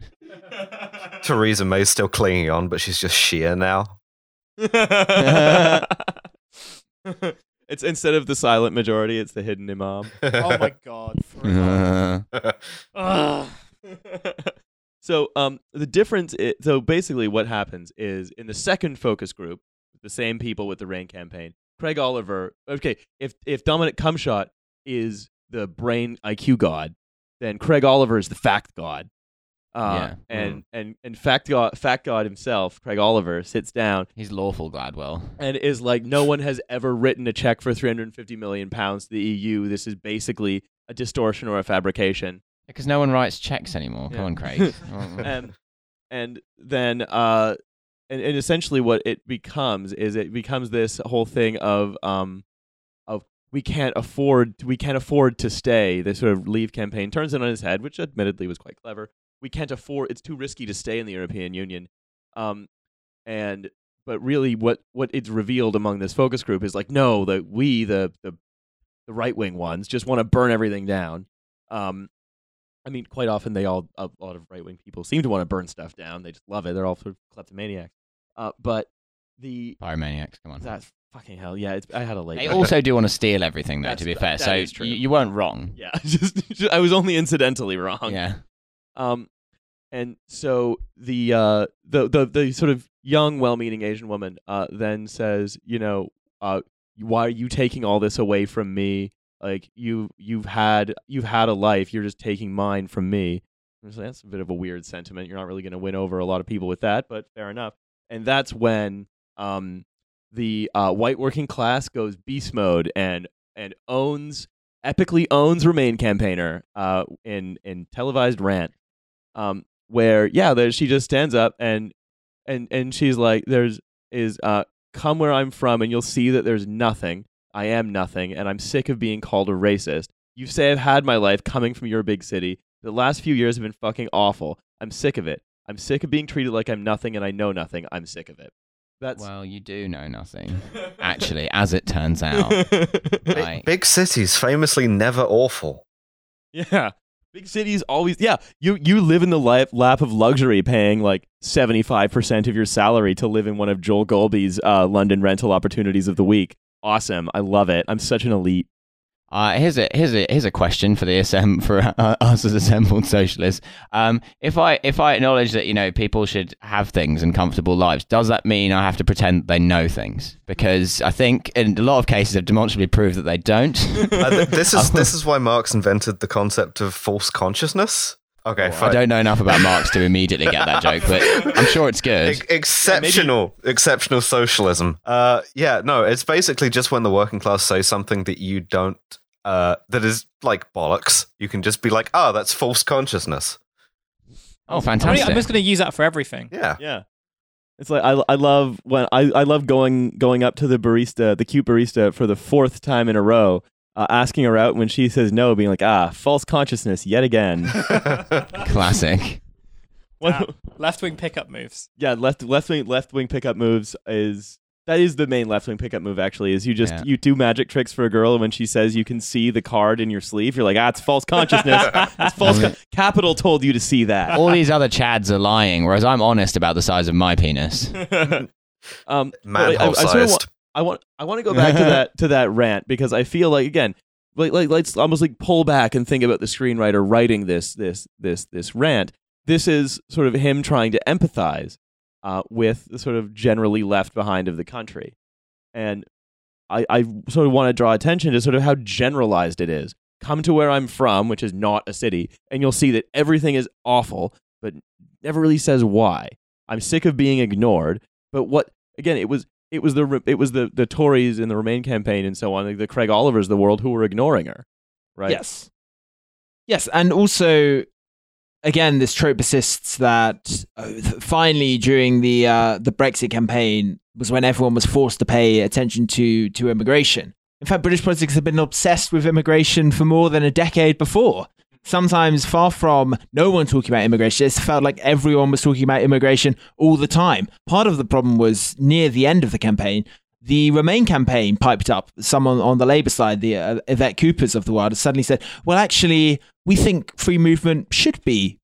Theresa May's still clinging on, but she's just sheer now. it's instead of the silent majority, it's the hidden imam. oh my god. for so um the difference i so basically what happens is in the second focus group the same people with the rain campaign craig oliver okay if if dominic cumshot is the brain iq god then craig oliver is the fact god uh, Yeah. and and and fact god fact god himself craig oliver sits down He's lawful Gladwell. and is like no one has ever written a check for 350 million pounds to the EU. This is basically a distortion or a fabrication. Because no one writes checks anymore. Yeah. Come on, Craig. and and then uh and, and essentially what it becomes is it becomes this whole thing of um of we can't afford we can't afford to stay this sort of leave campaign turns it on his head which admittedly was quite clever we can't afford it's too risky to stay in the european union um and but really what what it's revealed among this focus group is like no that we the the, the right wing ones just want to burn everything down um I mean, quite often they all a lot of right wing people seem to want to burn stuff down. They just love it. They're all sort of kleptomaniacs. Uh, but the Pyromaniacs, come on. that's fucking hell. Yeah, it's, I had a late. They also do want to steal everything, though. That's- to be fair, so you, you weren't wrong. yeah, just, just- I was only incidentally wrong. Yeah. Um, and so the uh the the the sort of young, well-meaning Asian woman uh then says, you know, uh, why are you taking all this away from me? Like you you've had you've had a life. You're just taking mine from me. Was that's a bit of a weird sentiment. You're not really going to win over a lot of people with that, but fair enough. And that's when um the uh, white working class goes beast mode and and owns epically owns Remain campaigner uh in in televised rant um where yeah there she just stands up and and and she's like there's is uh come where I'm from and you'll see that there's nothing. I am nothing and I'm sick of being called a racist. You say I've had my life coming from your big city. The last few years have been fucking awful. I'm sick of it. I'm sick of being treated like I'm nothing and I know nothing. I'm sick of it. That's Well, you do know nothing, actually, as it turns out. Like, Big cities famously never awful. Yeah. Big cities always yeah, you you live in the life, lap of luxury paying like 75% of your salary to live in one of Joel Golby's uh, London rental opportunities of the week. Awesome. I love it. I'm such an elite. Uh, here's a here's a here's a question for the assemb- for uh, us as assembled socialists. Um, if I if I acknowledge that you know people should have things and comfortable lives, does that mean I have to pretend they know things? Because I think in a lot of cases have demonstrably proved that they don't. Uh, th- this is this is why Marx invented the concept of false consciousness. Okay, I fine. don't know enough about Marx to immediately get that joke, but I'm sure it's good. Ex- exceptional, exceptional socialism. Uh, yeah, no, it's basically just when the working class say something that you don't, uh, that is like bollocks. You can just be like, "Oh, that's false consciousness." Oh, I'm, fantastic! I'm just going to use that for everything. Yeah, Yeah. It's like I, I love when I, I love going going up to the barista, the cute barista for the fourth time in a row, uh, asking her out when she says no, being like, "Ah, false consciousness yet again." Classic. One- Ah, left wing pickup moves. yeah, left left wing left wing pickup moves is that is the main left wing pickup move. Actually, is you just Yeah. you do magic tricks for a girl, and when she says you can see the card in your sleeve, you're like, ah, it's false consciousness. it's false. Con- Capital told you to see that. All these other chads are lying, whereas I'm honest about the size of my penis. um, manhole I- I sort of wa- sized. I want I want to go back to that to that rant because I feel like again like like let's almost like pull back and think about the screenwriter writing this this this this rant. This is sort of him trying to empathize uh, with the sort of generally left behind of the country, and I I sort of want to draw attention to sort of how generalized it is. Come to where I'm from, which is not a city, and you'll see that everything is awful, but never really says why. I'm sick of being ignored. But what again? It was it was the it was the the Tories in the Remain campaign and so on, like the Craig Olivers of the world who were ignoring her, right? Yes. Yes, and also, again, this trope persists that uh, finally during the uh, the Brexit campaign was when everyone was forced to pay attention to to immigration. In fact, British politics have been obsessed with immigration for more than a decade before. Sometimes far from no one talking about immigration, it felt like everyone was talking about immigration all the time. Part of the problem was near the end of the campaign, the Remain campaign piped up. Someone on the Labour side, the uh, Yvette Coopers of the world, suddenly said, "Well, actually, we think free movement should be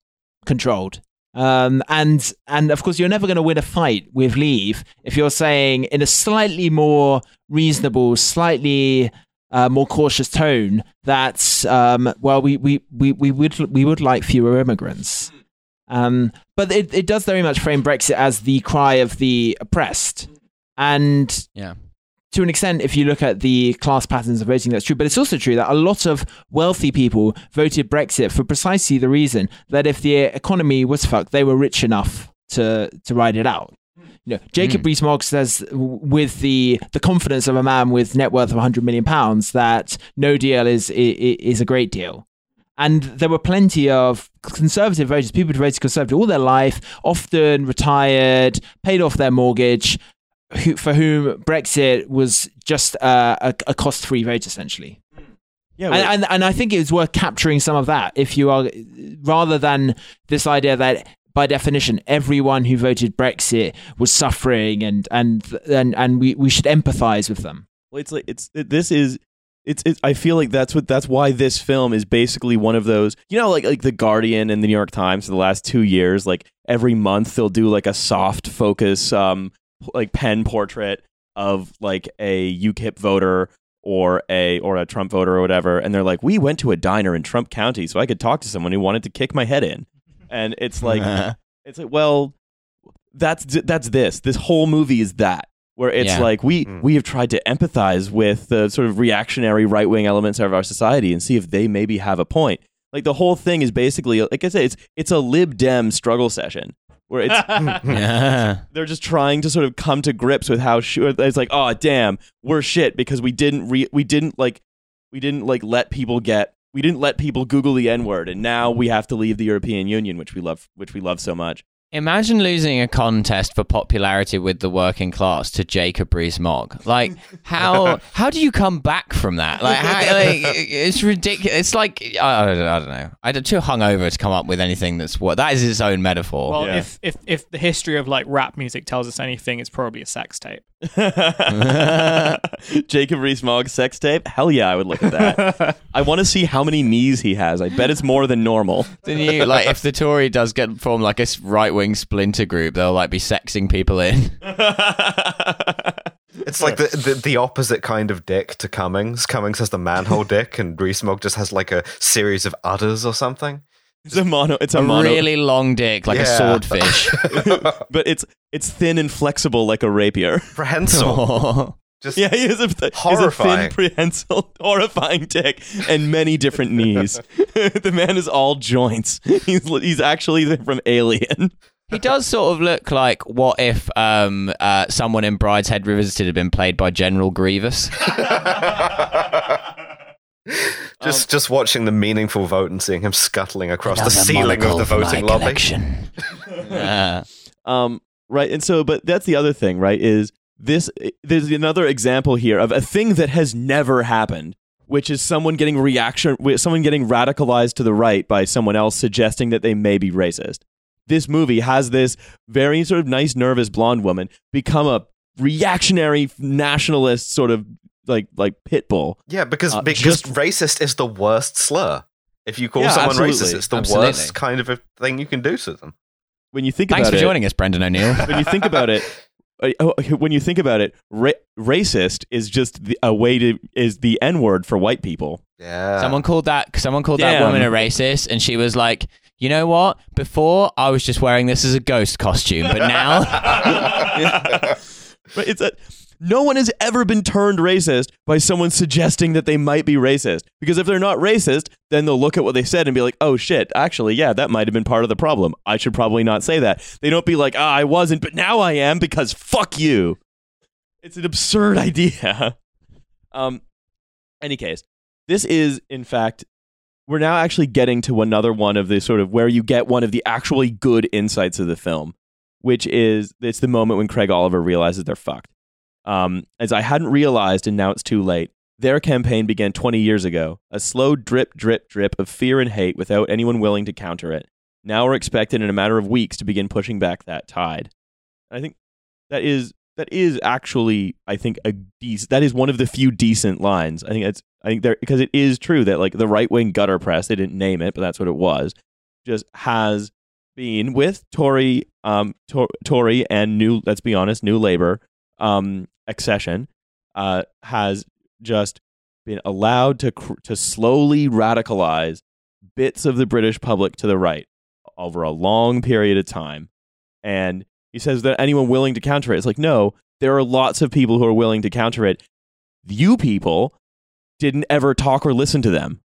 controlled." Um, and and of course, you're never going to win a fight with Leave if you're saying in a slightly more reasonable, slightly uh, more cautious tone that um, well, we, we, we, we would we would like fewer immigrants. Um, but it, it does very much frame Brexit as the cry of the oppressed. And Yeah. to an extent, if you look at the class patterns of voting, that's true. But it's also true that a lot of wealthy people voted Brexit for precisely the reason that if the economy was fucked, they were rich enough to to ride it out. You know, Jacob Mm. Rees-Mogg says, with the the confidence of a man with net worth of 100 million pounds, that no deal is i- i- is a great deal. And there were plenty of conservative voters, people who voted conservative all their life, often retired, paid off their mortgage, who, for whom Brexit was just uh, a, a cost-free vote, essentially. Yeah, And, and and I think it's worth capturing some of that if you are rather than this idea that by definition everyone who voted Brexit was suffering and and and and we, we should empathize with them. Well, it's like it's it, this is it's, it's I feel like that's what that's why this film is basically one of those you know like like the Guardian and the New York Times for the last two years like every month they'll do like a soft focus um like pen portrait of like a UKIP voter or a or a Trump voter or whatever and they're like we went to a diner in Trump County so I could talk to someone who wanted to kick my head in and it's like it's like well that's that's this this whole movie is that where it's Yeah. like we Mm. we have tried to empathize with the sort of reactionary right wing elements of our society and see if they maybe have a point. Like the whole thing is basically like I said, it's it's a lib dem struggle session where it's yeah. they're just trying to sort of come to grips with how sure it's like oh damn we're shit because we didn't re- we didn't like we didn't like let people get we didn't let people Google the N word and now we have to leave the European Union which we love which we love so much. Imagine losing a contest for popularity with the working class to Jacob Rees-Mogg. Like, how how do you come back from that? Like, how, like it's ridiculous. It's like I, I don't- I don't know. I'm too hungover to come up with anything that's what that is its own metaphor. Well, Yeah. if, if if the history of like rap music tells us anything, it's probably a sex tape. Jacob Rees-Mogg sex tape? Hell yeah, I would look at that. I want to see how many knees he has. I bet it's more than normal. the new like if the Tory does get form like a right wing splinter group, they'll like be sexing people in. It's like the, the the opposite kind of dick to Cummings. Cummings has the manhole dick, and Rees-Mogg just has like a series of udders or something. it's a mono. It's a, A mono. really long dick, like a swordfish. but it's it's thin and flexible like a rapier. Prehensile. Just Yeah, he is a, he has a thin, Horrifying. prehensile, horrifying dick and many different knees. the man is all joints. He's he's actually from Alien. He does sort of look like what if um, uh, someone in Brideshead Revisited had been played by General Grievous. just just watching the meaningful vote and seeing him scuttling across the ceiling of the voting lobby. Yeah. Um, right, and so, but that's the other thing, right? Is this? There's another example here of a thing that has never happened, which is someone getting reaction, someone getting radicalized to the right by someone else suggesting that they may be racist. This movie has this very sort of nice, nervous blonde woman become a reactionary nationalist sort of like like pit bull. Yeah, because Uh, because just- racist is the worst slur. If you call Yeah, someone absolutely. racist, it's the Absolutely. worst kind of a thing you can do to them. When you think Thanks about for it, joining us, Brendan O'Neill. when you think about it, uh, oh, when you think about it, ra- racist is just the, a way to is the n word for white people. Yeah. Someone called that someone called that woman a racist, and she was like, "You know what? Before I was just wearing this as a ghost costume, but now Right? It's a no one has ever been turned racist by someone suggesting that they might be racist. Because if they're not racist, then they'll look at what they said and be like, "Oh shit, actually, yeah, that might have been part of the problem. I should probably not say that." They don't be like, "Ah, I wasn't, but now I am because fuck you." It's an absurd idea. Um any case, this is in fact we're now actually getting to another one of the sort of where you get one of the actually good insights of the film, which is it's the moment when Craig Oliver realizes they're fucked. Um, as I hadn't realized, and now it's too late. Their campaign began 20 years ago, a slow drip, drip, drip of fear and hate without anyone willing to counter it. Now we're expected in a matter of weeks to begin pushing back that tide. I think that is that is actually I think a dec- that is one of the few decent lines. I think that's I think there because it is true that like the right wing gutter press they didn't name it but that's what it was just has been with Tory um Tor- Tory and new let's be honest new Labor um accession uh has just been allowed to cr- to slowly radicalize bits of the British public to the right over a long period of time and he says that anyone willing to counter it it's like no there are lots of people who are willing to counter it you people didn't ever talk or listen to them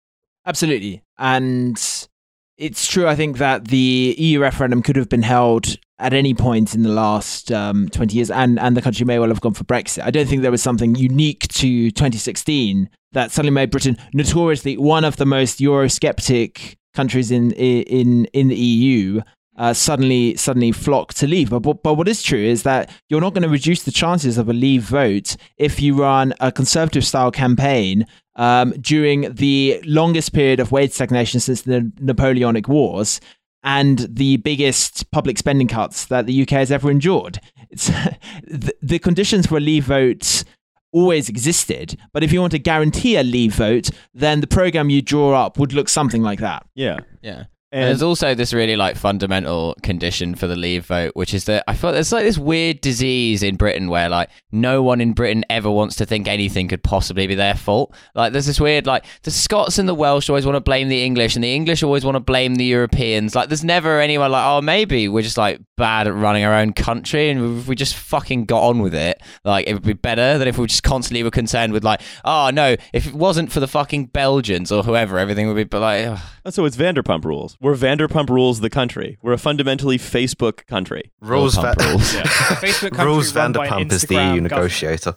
Absolutely. And it's true. I think that the EU referendum could have been held at any point in the last um, 20 years, and, and the country may well have gone for Brexit. I don't think there was something unique to 2016 that suddenly made Britain notoriously one of the most Eurosceptic countries in in in the EU. Uh, suddenly, suddenly flock to leave. But, but, but what is true is that you're not going to reduce the chances of a leave vote if you run a conservative style campaign um, during the longest period of wage stagnation since the Napoleonic Wars and the biggest public spending cuts that the UK has ever endured. It's the, the conditions for a leave vote always existed, but if you want to guarantee a leave vote, then the program you draw up would look something like that. Yeah. Yeah. And, And there's also this really like fundamental condition for the leave vote, which is that I feel there's like this weird disease in Britain where like no one in Britain ever wants to think anything could possibly be their fault. Like there's this weird like the Scots and the Welsh always want to blame the English, and the English always want to blame the Europeans. Like there's never anyone like oh maybe we're just like bad at running our own country, and if we just fucking got on with it, like it would be better than if we just constantly were concerned with like oh no if it wasn't for the fucking Belgians or whoever everything would be but like. ugh. so it's Vanderpump Rules. We're Vanderpump Rules the country. We're a fundamentally Facebook country. Rules, Vanderpump Va- rules. Facebook country Rules run by an Vanderpump is the EU negotiator.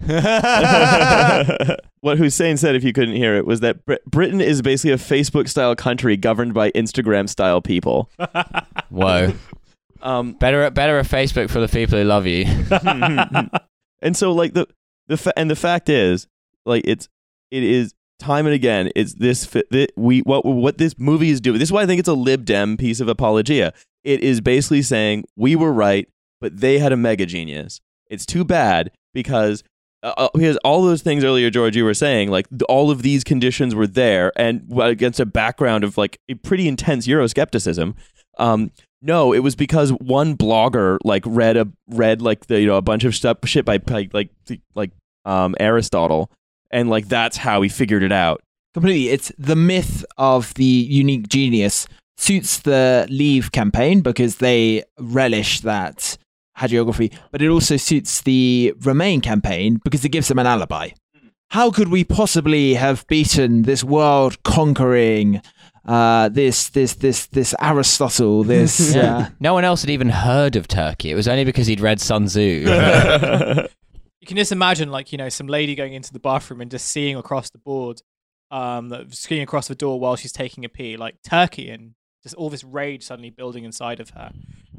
what Hussein said, if you couldn't hear it, was that Br- Britain is basically a Facebook style country governed by Instagram style people. Whoa. Um, Better, better a Facebook for the people who love you. and so like the the fa- and the fact is like it's it is time and again is this we what what this movie is doing this is why i think it's a lib dem piece of apologia. It is basically saying we were right but they had a mega genius. It's too bad because uh, uh, because all those things earlier george you were saying like all of these conditions were there and against a background of like a pretty intense euroscepticism. Um no, it was because one blogger like read a read like the you know a bunch of stuff shit by, by like like um Aristotle and like that's how he figured it out. Completely. It's the myth of the unique genius suits the Leave campaign because they relish that hagiography, but it also suits the Remain campaign because it gives them an alibi. How could we possibly have beaten this world conquering uh, this this this this Aristotle, this uh, No one else had even heard of Turkey. It was only because he'd read Sun Tzu. You can just imagine, like, you know, some lady going into the bathroom and just seeing across the board, um, that- seeing across the door while she's taking a pee, like Turkey, and just all this rage suddenly building inside of her.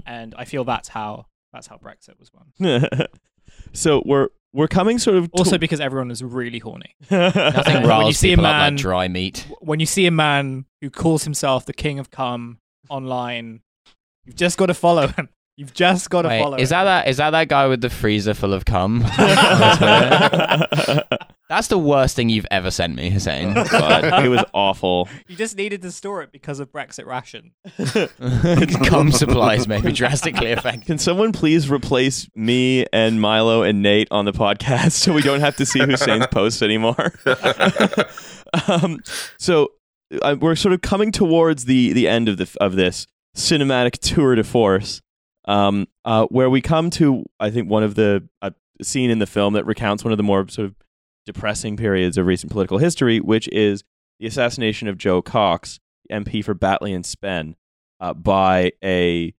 And I feel that's how that's how Brexit was won. so we're we're coming sort of Also, because everyone is really horny. Nothing When you see a man- like dry meat. When you see a man who calls himself the king of cum online, you've just got to follow him. You've just got to Wait, follow. is him. that that is that that guy with the freezer full of cum? That's the worst thing you've ever sent me, Hussein. God, it was awful. You just needed to store it because of Brexit ration. cum supplies may be drastically affected. Can someone please replace me and Milo and Nate on the podcast so we don't have to see Hussein's posts anymore? um, so uh, we're sort of coming towards the the end of the of this cinematic tour de force, um, uh, where we come to I think one of the uh, scene in the film that recounts one of the more sort of depressing periods of recent political history, which is the assassination of Jo Cox, MP for Batley and Spen, uh, by a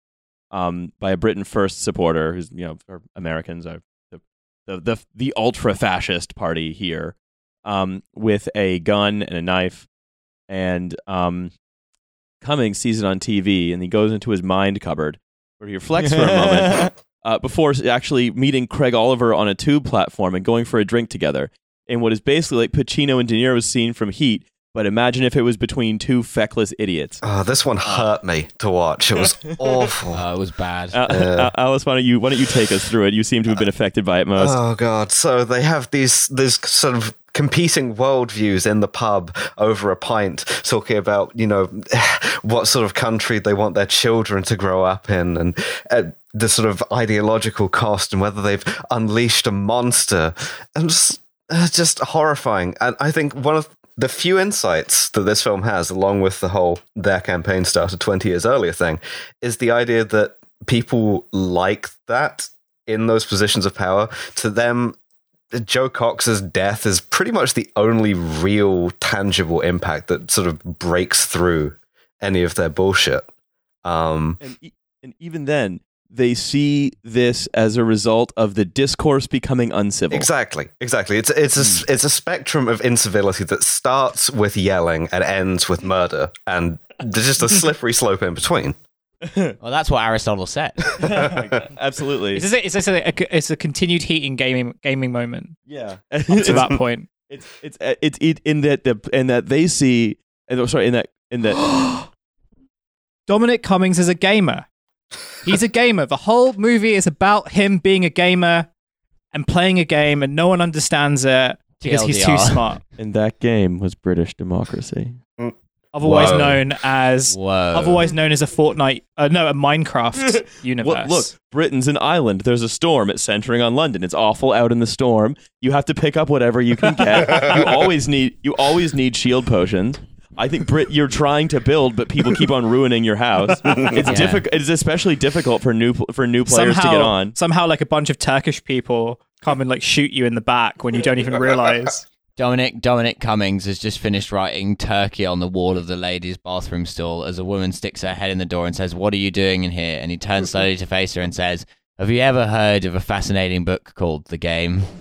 um, by a Britain First supporter, who's you know Americans are the the the, the ultra fascist party here, um, with a gun and a knife, and um, Cummings sees it on TV, and he goes into his mind cupboard where he reflects for a moment uh, before actually meeting Craig Oliver on a tube platform and going for a drink together in what is basically like Pacino and De Niro's scene from Heat. But imagine if it was between two feckless idiots. Oh, this one hurt me to watch. It was awful. Oh, it was bad. Uh, Yeah. uh, Alice, why don't you why don't you take us through it? You seem to have been affected by it most. Oh god! So they have these these sort of competing worldviews in the pub over a pint, talking about you know what sort of country they want their children to grow up in, and uh, the sort of ideological cost, and whether they've unleashed a monster, and just uh, just horrifying. And I think one of the few insights that this film has, along with the whole their campaign started twenty years earlier thing, is the idea that people like that in those positions of power. To them, Jo Cox's death is pretty much the only real tangible impact that sort of breaks through any of their bullshit. Um, and, e- and even then, they see this as a result of the discourse becoming uncivil. Exactly, exactly. It's it's a it's a spectrum of incivility that starts with yelling and ends with murder, and there's just a slippery slope in between. Well, that's what Aristotle said. Absolutely. Is this, a, is this a, a, it's a continued heating gaming gaming moment yeah. up to that point? It's it's uh, it's it, in that the in that they see and oh, sorry in that in that Dominic Cummings is a gamer. He's a gamer. The whole movie is about him being a gamer and playing a game, and no one understands it because he's too TLDR. smart. in that game was British democracy. Otherwise Whoa. known as Whoa. otherwise known as a Fortnite, uh, no, a Minecraft universe. Look, look, Britain's an island. There's a storm. It's centering on London. It's awful out in the storm. You have to pick up whatever you can get. you always need you always need shield potions. I think Brit, you're trying to build, but people keep on ruining your house. It's Yeah. difficult. It's especially difficult for new for new players somehow, to get on. somehow, like a bunch of Turkish people come and like shoot you in the back when you don't even realize. Dominic Dominic Cummings has just finished writing "Turkey" on the wall of the ladies' bathroom stall as a woman sticks her head in the door and says, "What are you doing in here?" And he turns slowly to face her and says, "Have you ever heard of a fascinating book called The Game?"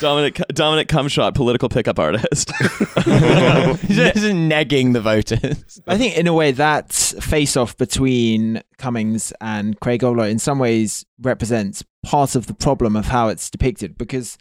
Dominic Dominic Cumshot, political pickup artist. He's just negging the voters. I think in a way that face off between Cummings and Craig Oliver in some ways represents part of the problem of how it's depicted because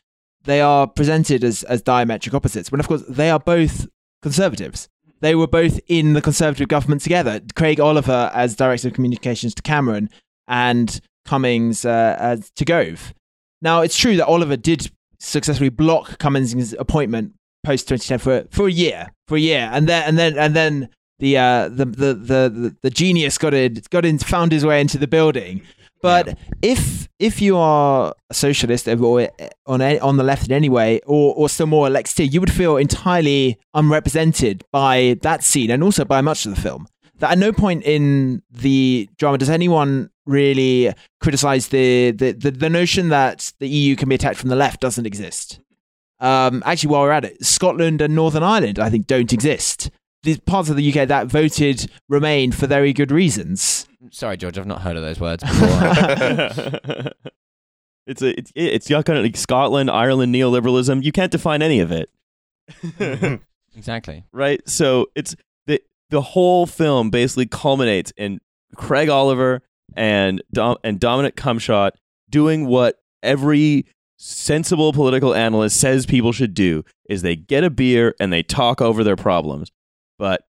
they are presented as, as diametric opposites when of course they are both conservatives. They were both in the conservative government together. Craig Oliver as director of communications to Cameron and Cummings uh, as to Gove. Now it's true that Oliver did successfully block Cummings' appointment post 2010 for for a year, for a year, and then and then and then the uh, the, the the the genius got it got in found his way into the building. But if if you are a socialist or on a- on the left in any way, or or still more Alexia, you would feel entirely unrepresented by that scene and also by much of the film. That at no point in the drama does anyone really criticize the the, the, the notion that the EU can be attacked from the left doesn't exist. Um, actually, while we're at it, Scotland and Northern Ireland, I think, don't exist. The parts of the UK that voted Remain for very good reasons. Sorry, George, I've not heard of those words before. it's a it's it's not gonna Scotland, Ireland neoliberalism. You can't define any of it. exactly. right? So it's the the whole film basically culminates in Craig Oliver and Dom, and Dominic Cumshot doing what every sensible political analyst says people should do is they get a beer and they talk over their problems. But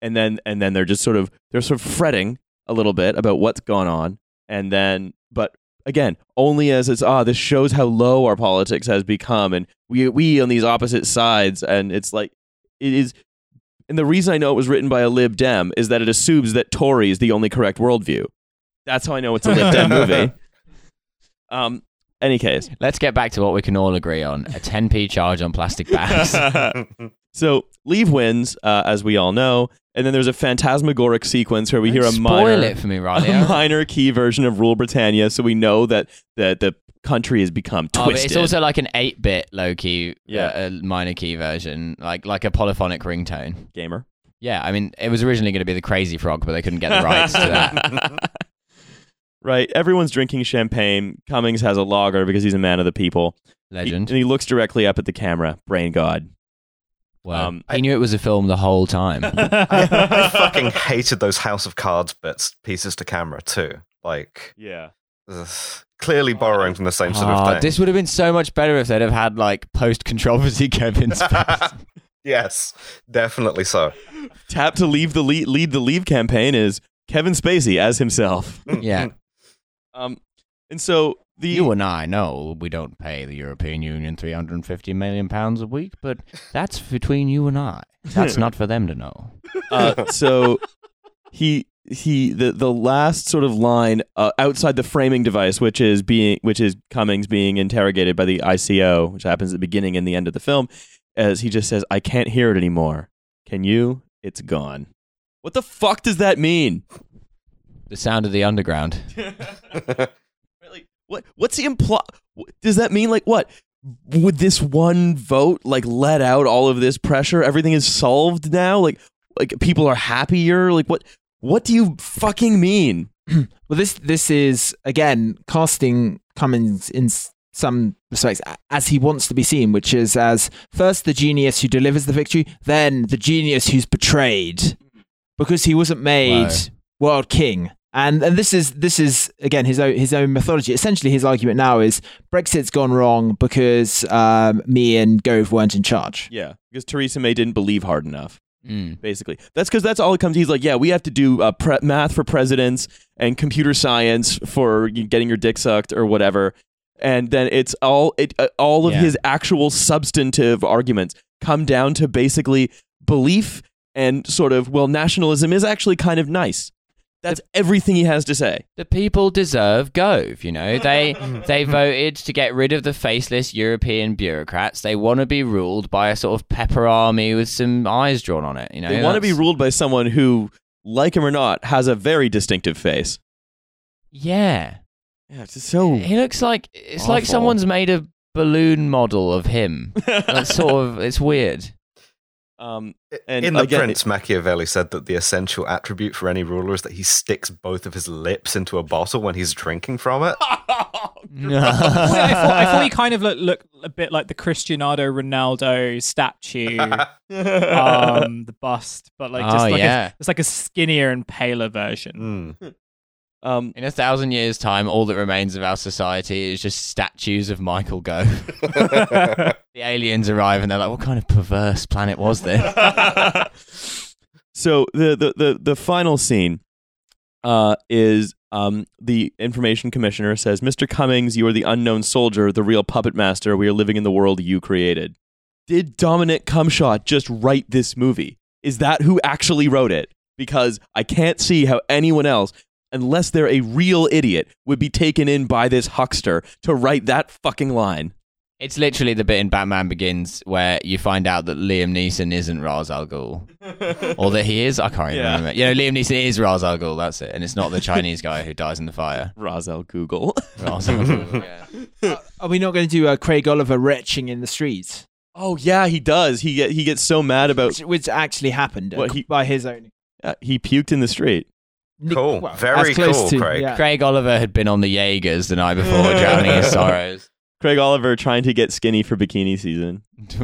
and then and then they're just sort of they're sort of fretting a little bit about what's gone on and then but again only as it's ah this shows how low our politics has become and we we on these opposite sides and it's like it is and the reason I know it was written by a Lib Dem is that it assumes that Tory is the only correct worldview. That's how I know it's a Lib Dem movie. Um, any case, Let's get back to what we can all agree on: a 10p charge on plastic bags. so Leave wins, uh, as we all know, and then there's a phantasmagoric sequence where we hear a minor, it for me, a minor key version of Rule Britannia, so we know that that the country has become Oh, but twisted. it's also like an 8-bit low key, Yeah. yeah, uh, minor key version, like like a polyphonic ringtone. gamer. Yeah, I mean, it was originally going to be the Crazy Frog, but they couldn't get the rights to that. right, everyone's drinking champagne. Cummings has a lager because he's a man of the people. He- Legend. and he looks directly up at the camera. Brain God. Wow. um, he knew it was a film the whole time. I fucking hated those House of Cards bits, pieces to camera too. Like, Yeah. ugh, clearly borrowing from the same sort of Ah, thing. this would have been so much better if they'd have had like post controversy Kevin Spacey. yes, definitely so. Tap to leave the lead, lead the leave campaign is Kevin Spacey as himself. yeah. Um, and so the You and I know we don't pay the European Union 350 million pounds a week, but that's between you and I. That's not for them to know. uh, so he he the the last sort of line uh, outside the framing device, which is being which is Cummings being interrogated by the ICO, which happens at the beginning and the end of the film, as he just says, "I can't hear it anymore. Can you? It's gone." What the fuck does that mean? The sound of the underground. What what's the imply? Does that mean like what? Would this one vote like let out all of this pressure? Everything is solved now. Like like people are happier. Like what? What do you fucking mean? Well, this this is again casting Cummings in some respects as he wants to be seen, which is as first the genius who delivers the victory, then the genius who's betrayed, mm-hmm. because he wasn't made Wow. world king. And and this is this is again his own his own methodology. Essentially, his argument now is Brexit's gone wrong because um, me and Gove weren't in charge. Yeah, because Theresa May didn't believe hard enough. Mm. Basically, that's because that's all it comes. He's like, yeah, we have to do uh, pre- math for presidents and computer science for getting your dick sucked or whatever. And then it's all it uh, all of Yeah. his actual substantive arguments come down to basically belief and sort of well, nationalism is actually kind of nice. That's everything he has to say. The people deserve Gove, you know. They they voted to get rid of the faceless European bureaucrats. They want to be ruled by a sort of pepper army with some eyes drawn on it, you know. They want to be ruled by someone who, like him or not, has a very distinctive face. Yeah. Yeah, it's just so. He looks like it's like someone's made a balloon model of him. That's sort of it's weird. Um, And in the again- Prince, Machiavelli said that the essential attribute for any ruler is that he sticks both of his lips into a bottle when he's drinking from it. Well, I, thought, I thought he kind of looked, looked a bit like the Cristiano Ronaldo statue, um, the bust, but like just oh like yeah. a, it's like a skinnier and paler version. Mm. Um, In a thousand years' time, all that remains of our society is just statues of Michael Gove. the aliens arrive and they're like, "What kind of perverse planet was this?" so the, the the the final scene uh, is um, the information commissioner says, "Mr. Cummings, you are the unknown soldier, the real puppet master. We are living in the world you created." Did Dominic Cumshot just write this movie? Is that who actually wrote it? Because I can't see how anyone else, unless they're a real idiot, would be taken in by this huckster to write that fucking line. It's literally the bit in Batman Begins where you find out that Liam Neeson isn't Ra's al Ghul, or that he is. I can't even Yeah. remember. You know, Liam Neeson is Ra's al Ghul. That's it, and it's not the Chinese guy who dies in the fire. Razel Google. Ra's al Ghul. Yeah. Are we not going to do uh, Craig Oliver retching in the streets, oh yeah, he does. He get he gets so mad about which, which actually happened uh, What, he- by his own? uh, he puked in the street. Cool. well, Very close cool, to- Craig. yeah. Craig Oliver had been on the Jaegers the night before, drowning his sorrows. Craig Oliver trying to get skinny for bikini season.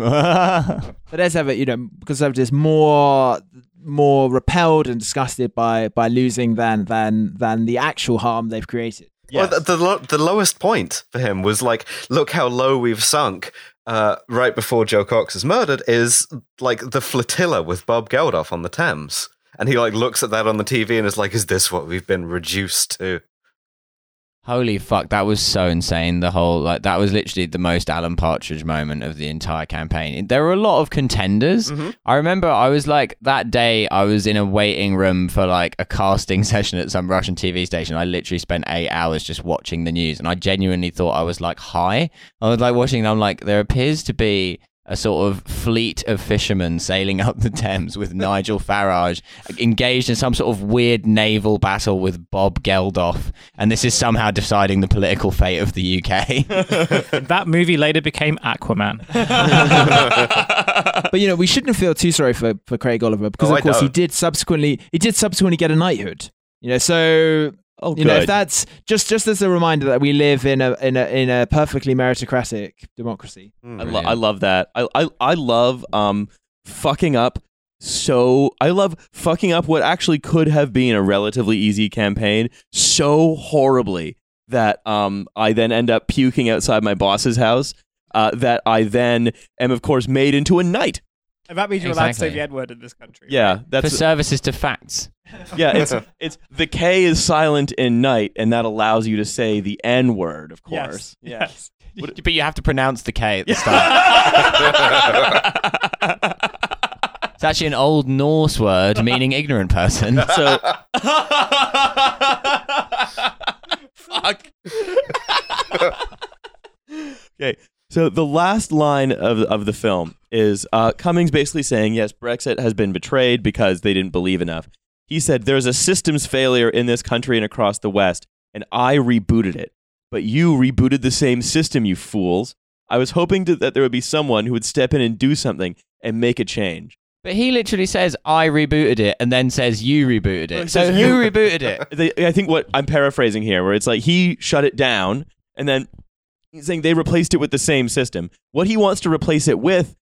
But as ever, you know, conservatives more more repelled and disgusted by by losing than than than the actual harm they've created. Well, the, the, lo- the lowest point for him was like, look how low we've sunk. Uh, right before Jo Cox is murdered, is like the flotilla with Bob Geldof on the Thames, and he like looks at that on the TV and is like, "Is this what we've been reduced to?" Holy fuck, that was so insane. The whole like that was literally the most Alan Partridge moment of the entire campaign. There were a lot of contenders. Mhm. I remember I was like that day I was in a waiting room for like a casting session at some Russian TV station. I literally spent eight hours just watching the news and I genuinely thought I was like high. I was like watching and I'm like, there appears to be a sort of fleet of fishermen sailing up the Thames with Nigel Farage engaged in some sort of weird naval battle with Bob Geldof, and this is somehow deciding the political fate of the UK. That movie later became Aquaman. But you know, we shouldn't feel too sorry for, for Craig Oliver because Oh, of I course he don't. did subsequently he did subsequently get a knighthood. You know, so Oh, you know if that's just just as a reminder that we live in a in a in a perfectly meritocratic democracy. Mm. I, lo- I love that. I, I I love um fucking up so I love fucking up what actually could have been a relatively easy campaign so horribly that um I then end up puking outside my boss's house. Uh, that I then am, of course, made into a knight. And that means you're allowed to say the N word in this country. Yeah, For that's services to facts. yeah. It's it's the K is silent in night, and that allows you to say the N word, of Yes. course. Yeah. Yes. But you have to pronounce the K at the start. It's actually an old Norse word meaning ignorant person. So fuck. okay. So the last line of of the film is uh, Cummings basically saying, "Yes, Brexit has been betrayed because they didn't believe enough." He said, "There's a systems failure in this country and across the West, and I rebooted it. But you rebooted the same system, you fools. I was hoping to, that there would be someone who would step in and do something and make a change. But he literally says, I rebooted it, and then says, You rebooted it. So who rebooted it? They, I think what I'm paraphrasing here, where it's like he shut it down, and then he's saying they replaced it with the same system. What he wants to replace it with.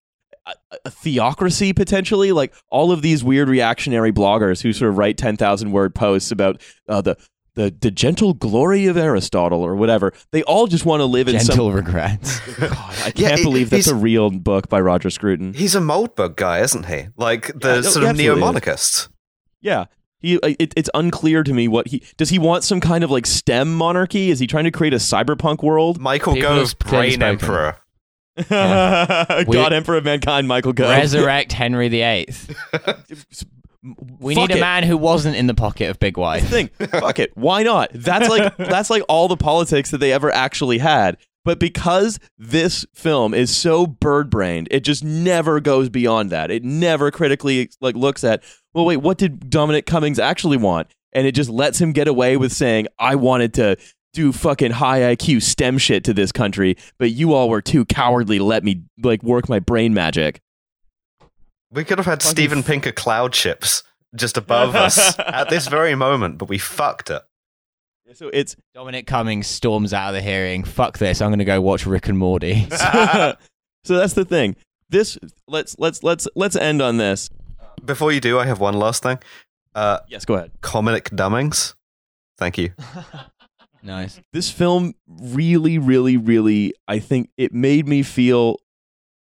A, a theocracy potentially like all of these weird reactionary bloggers who sort of write 10,000 word posts about uh, the the the gentle glory of Aristotle or whatever they all just want to live in some Gentle regrets. God, I can't he- believe that's a real book by Roger Scruton. He's a moldbug guy, isn't he? Like the no, sort he of absolutely neo is. monarchist. Yeah. He, uh, it, it's unclear to me what he does. He want some kind of like STEM monarchy? Is he trying to create a cyberpunk world? Michael People Gove, have clearly Brain spoken. God, Emperor of Mankind, Michael Gove. Resurrect Henry VIII. We Fuck need a it. man who wasn't in the pocket of Big Wife. thing. Fuck it. Why not? That's like that's like all the politics that they ever actually had. But because this film is so bird-brained, it just never goes beyond that. It never critically like looks at, well, wait, what did Dominic Cummings actually want? And it just lets him get away with saying, I wanted to do fucking high IQ STEM shit to this country, but you all were too cowardly to let me like work my brain magic. We could have had Fucking Steven f- Pinker cloud ships just above us at this very moment, but we fucked it. So it's Dominic Cummings storms out of the hearing. Fuck this. I'm going to go watch Rick and Morty. so that's the thing. This let's let's let's let's end on this. Before you do, I have one last thing. Uh, Yes, go ahead. Cominic Dummings. Thank you. Nice. This film really, really, really, I think it made me feel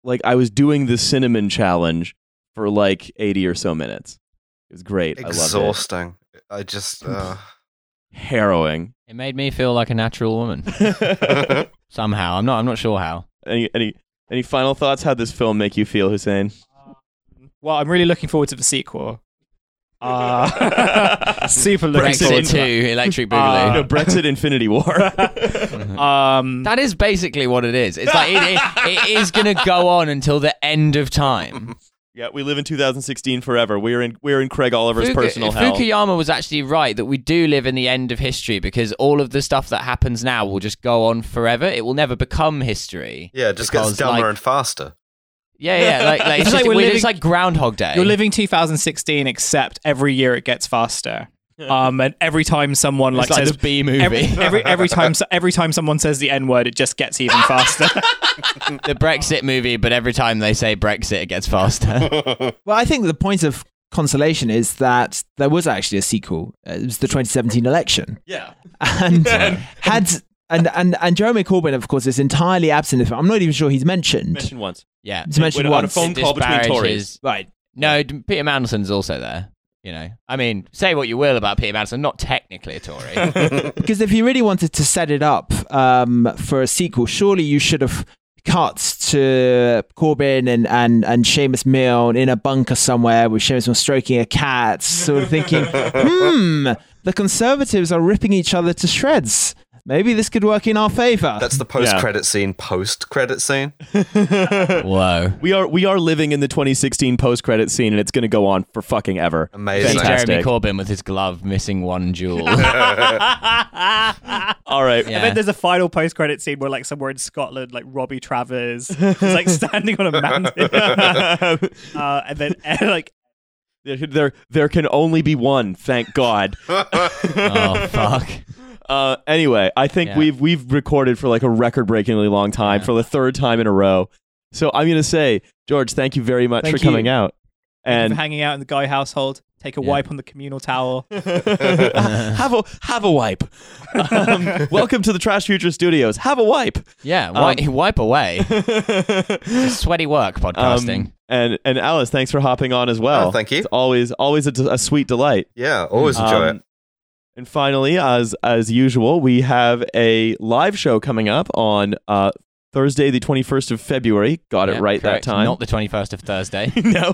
like I was doing the cinnamon challenge for like 80 or so minutes. It was great. I loved Exhausting. I just. Uh... Harrowing. It made me feel like a natural woman. Somehow. I'm not I'm not sure how. any, any, any final thoughts? How'd this film make you feel, Hussein? Well, I'm really looking forward to the sequel. Uh, super looking Brexit forward Brexit to 2, Electric Uh, Boogaloo. no, Brexit Infinity War. Um, that is basically what it is. It's like it, it, it is going to go on until the end of time. yeah, we live in 2016 forever. We're in we're in Craig Oliver's Fuku- personal hell. Fukuyama was actually right that we do live in the end of history because all of the stuff that happens now will just go on forever. It will never become history. Yeah, it just Because, gets dumber like- and faster. Yeah, yeah. Like, like, It's it's, like just, we're living- it's like Groundhog Day. you're living 2016, except every year it gets faster. Um, and every time someone like, It's like says the B movie. every, every every time every time someone says the N word, it just gets even faster. the Brexit movie, but every time they say Brexit, it gets faster. Well, I think the point of consolation is that there was actually a sequel. It was the 2017 election, yeah. and had and and and Jeremy Corbyn, of course, is entirely absent. Of, I'm not even sure he's mentioned. Mentioned once. yeah. He's mentioned Wait, on a phone call between Tories. Right. No, D- Peter Mandelson's also there. You know, I mean, say what you will about Peter Mandelson, not technically a Tory. Because if you really wanted to set it up um, for a sequel, surely you should have cut to Corbyn and, and, and Seamus Milne in a bunker somewhere with Seamus Milne stroking a cat, sort of thinking, hmm, the Conservatives are ripping each other to shreds. Maybe this could work in our favour. That's the post-credit scene. Post-credit scene. Whoa. We are we are living in the 2016 post credit scene, and it's going to go on for fucking ever. Amazing. Fantastic. Jeremy Corbyn with his glove missing one jewel. All right. Yeah. I bet there's a final post credit scene where like somewhere in Scotland, like Robbie Travers is like standing on a mountain, uh, and then like There, there, there can only be one. Thank God. oh fuck. Uh, anyway, I think Yeah. we've we've recorded for like a record-breakingly long time Yeah. for the third time in a row. So I'm gonna say, George, thank you very much Thank for coming out. thank And for hanging out in the guy household. Take a Yeah. wipe on the communal towel. have a have a wipe. Um, welcome to the Trash Future Studios. Have a wipe. Yeah, wi- wipe away. It's sweaty work podcasting. Um, and and Alice, thanks for hopping on as well. Oh, thank you. It's always always a, a sweet delight. Yeah, always enjoy Um, it. And finally, as as usual, we have a live show coming up on uh, Thursday, the twenty first of February. Got Yeah, it right correct. that time. Not the 21st of Thursday. no.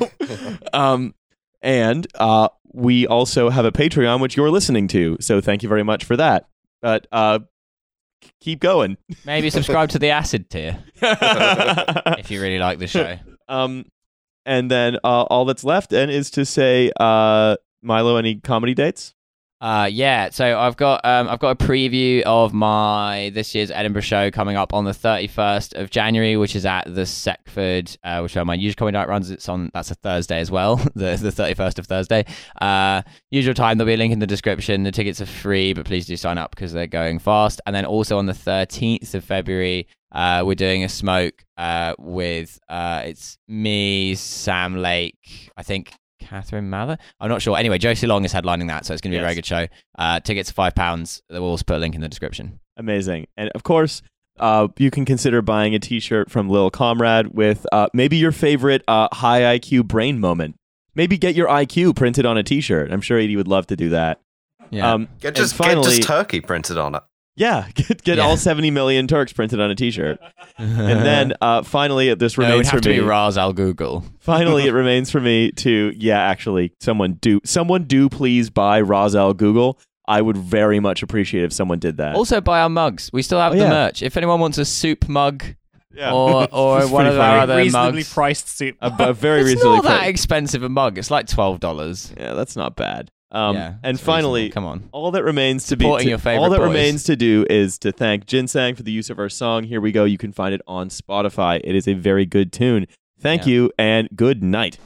um, and uh, we also have a Patreon, which you're listening to. So thank you very much for that. But uh, keep going. Maybe subscribe to the acid tier if you really like the show. um, and then uh, all that's left then is to say, uh, Milo, any comedy dates? Uh, yeah, so I've got um, I've got a preview of my this year's Edinburgh show coming up on the 31st of January, which is at the Sekforde, uh, which are my usual comedy night runs. It's on that's a Thursday as well, the the 31st of Thursday. Uh, usual time. There'll be a link in the description. The tickets are free, but please do sign up because they're going fast. And then also on the 13th of February, uh, we're doing a smoke uh, with uh, it's me, Sam Lake, I think Catherine Mather. I'm not sure. Anyway, Josie Long is headlining that, so it's going to be a very good show. Uh, tickets are five pounds. We'll also put a link in the description. Amazing. And of course, uh, you can consider buying a T-shirt from Lil Comrade with uh, maybe your favorite uh, high IQ brain moment. Maybe get your IQ printed on a T-shirt. I'm sure Edie would love to do that. Yeah. Um, Get just finally, get just turkey printed on it. Yeah, get, get Yeah. all 70 million Turks printed on a T-shirt. and then uh, finally, this no, it would remains have for to me. be Raz Al Google. Finally, it remains for me to yeah, actually, someone do someone do please buy Roselle Google. I would very much appreciate if someone did that. Also, buy our mugs. We still have Oh, the yeah. merch. If anyone wants a soup mug yeah. or or one of our other reasonably mugs, priced soup. a, a very it's reasonably not that pri- expensive a mug. It's like twelve dollars. Yeah, that's not bad. Um, yeah, and finally, reasonable. come on. all that remains to be Supporting to- your favorite all that boys. remains to do is to thank Ginseng for the use of our song. Here we go. You can find it on Spotify. It is a very good tune. Thank Yeah. you and good night.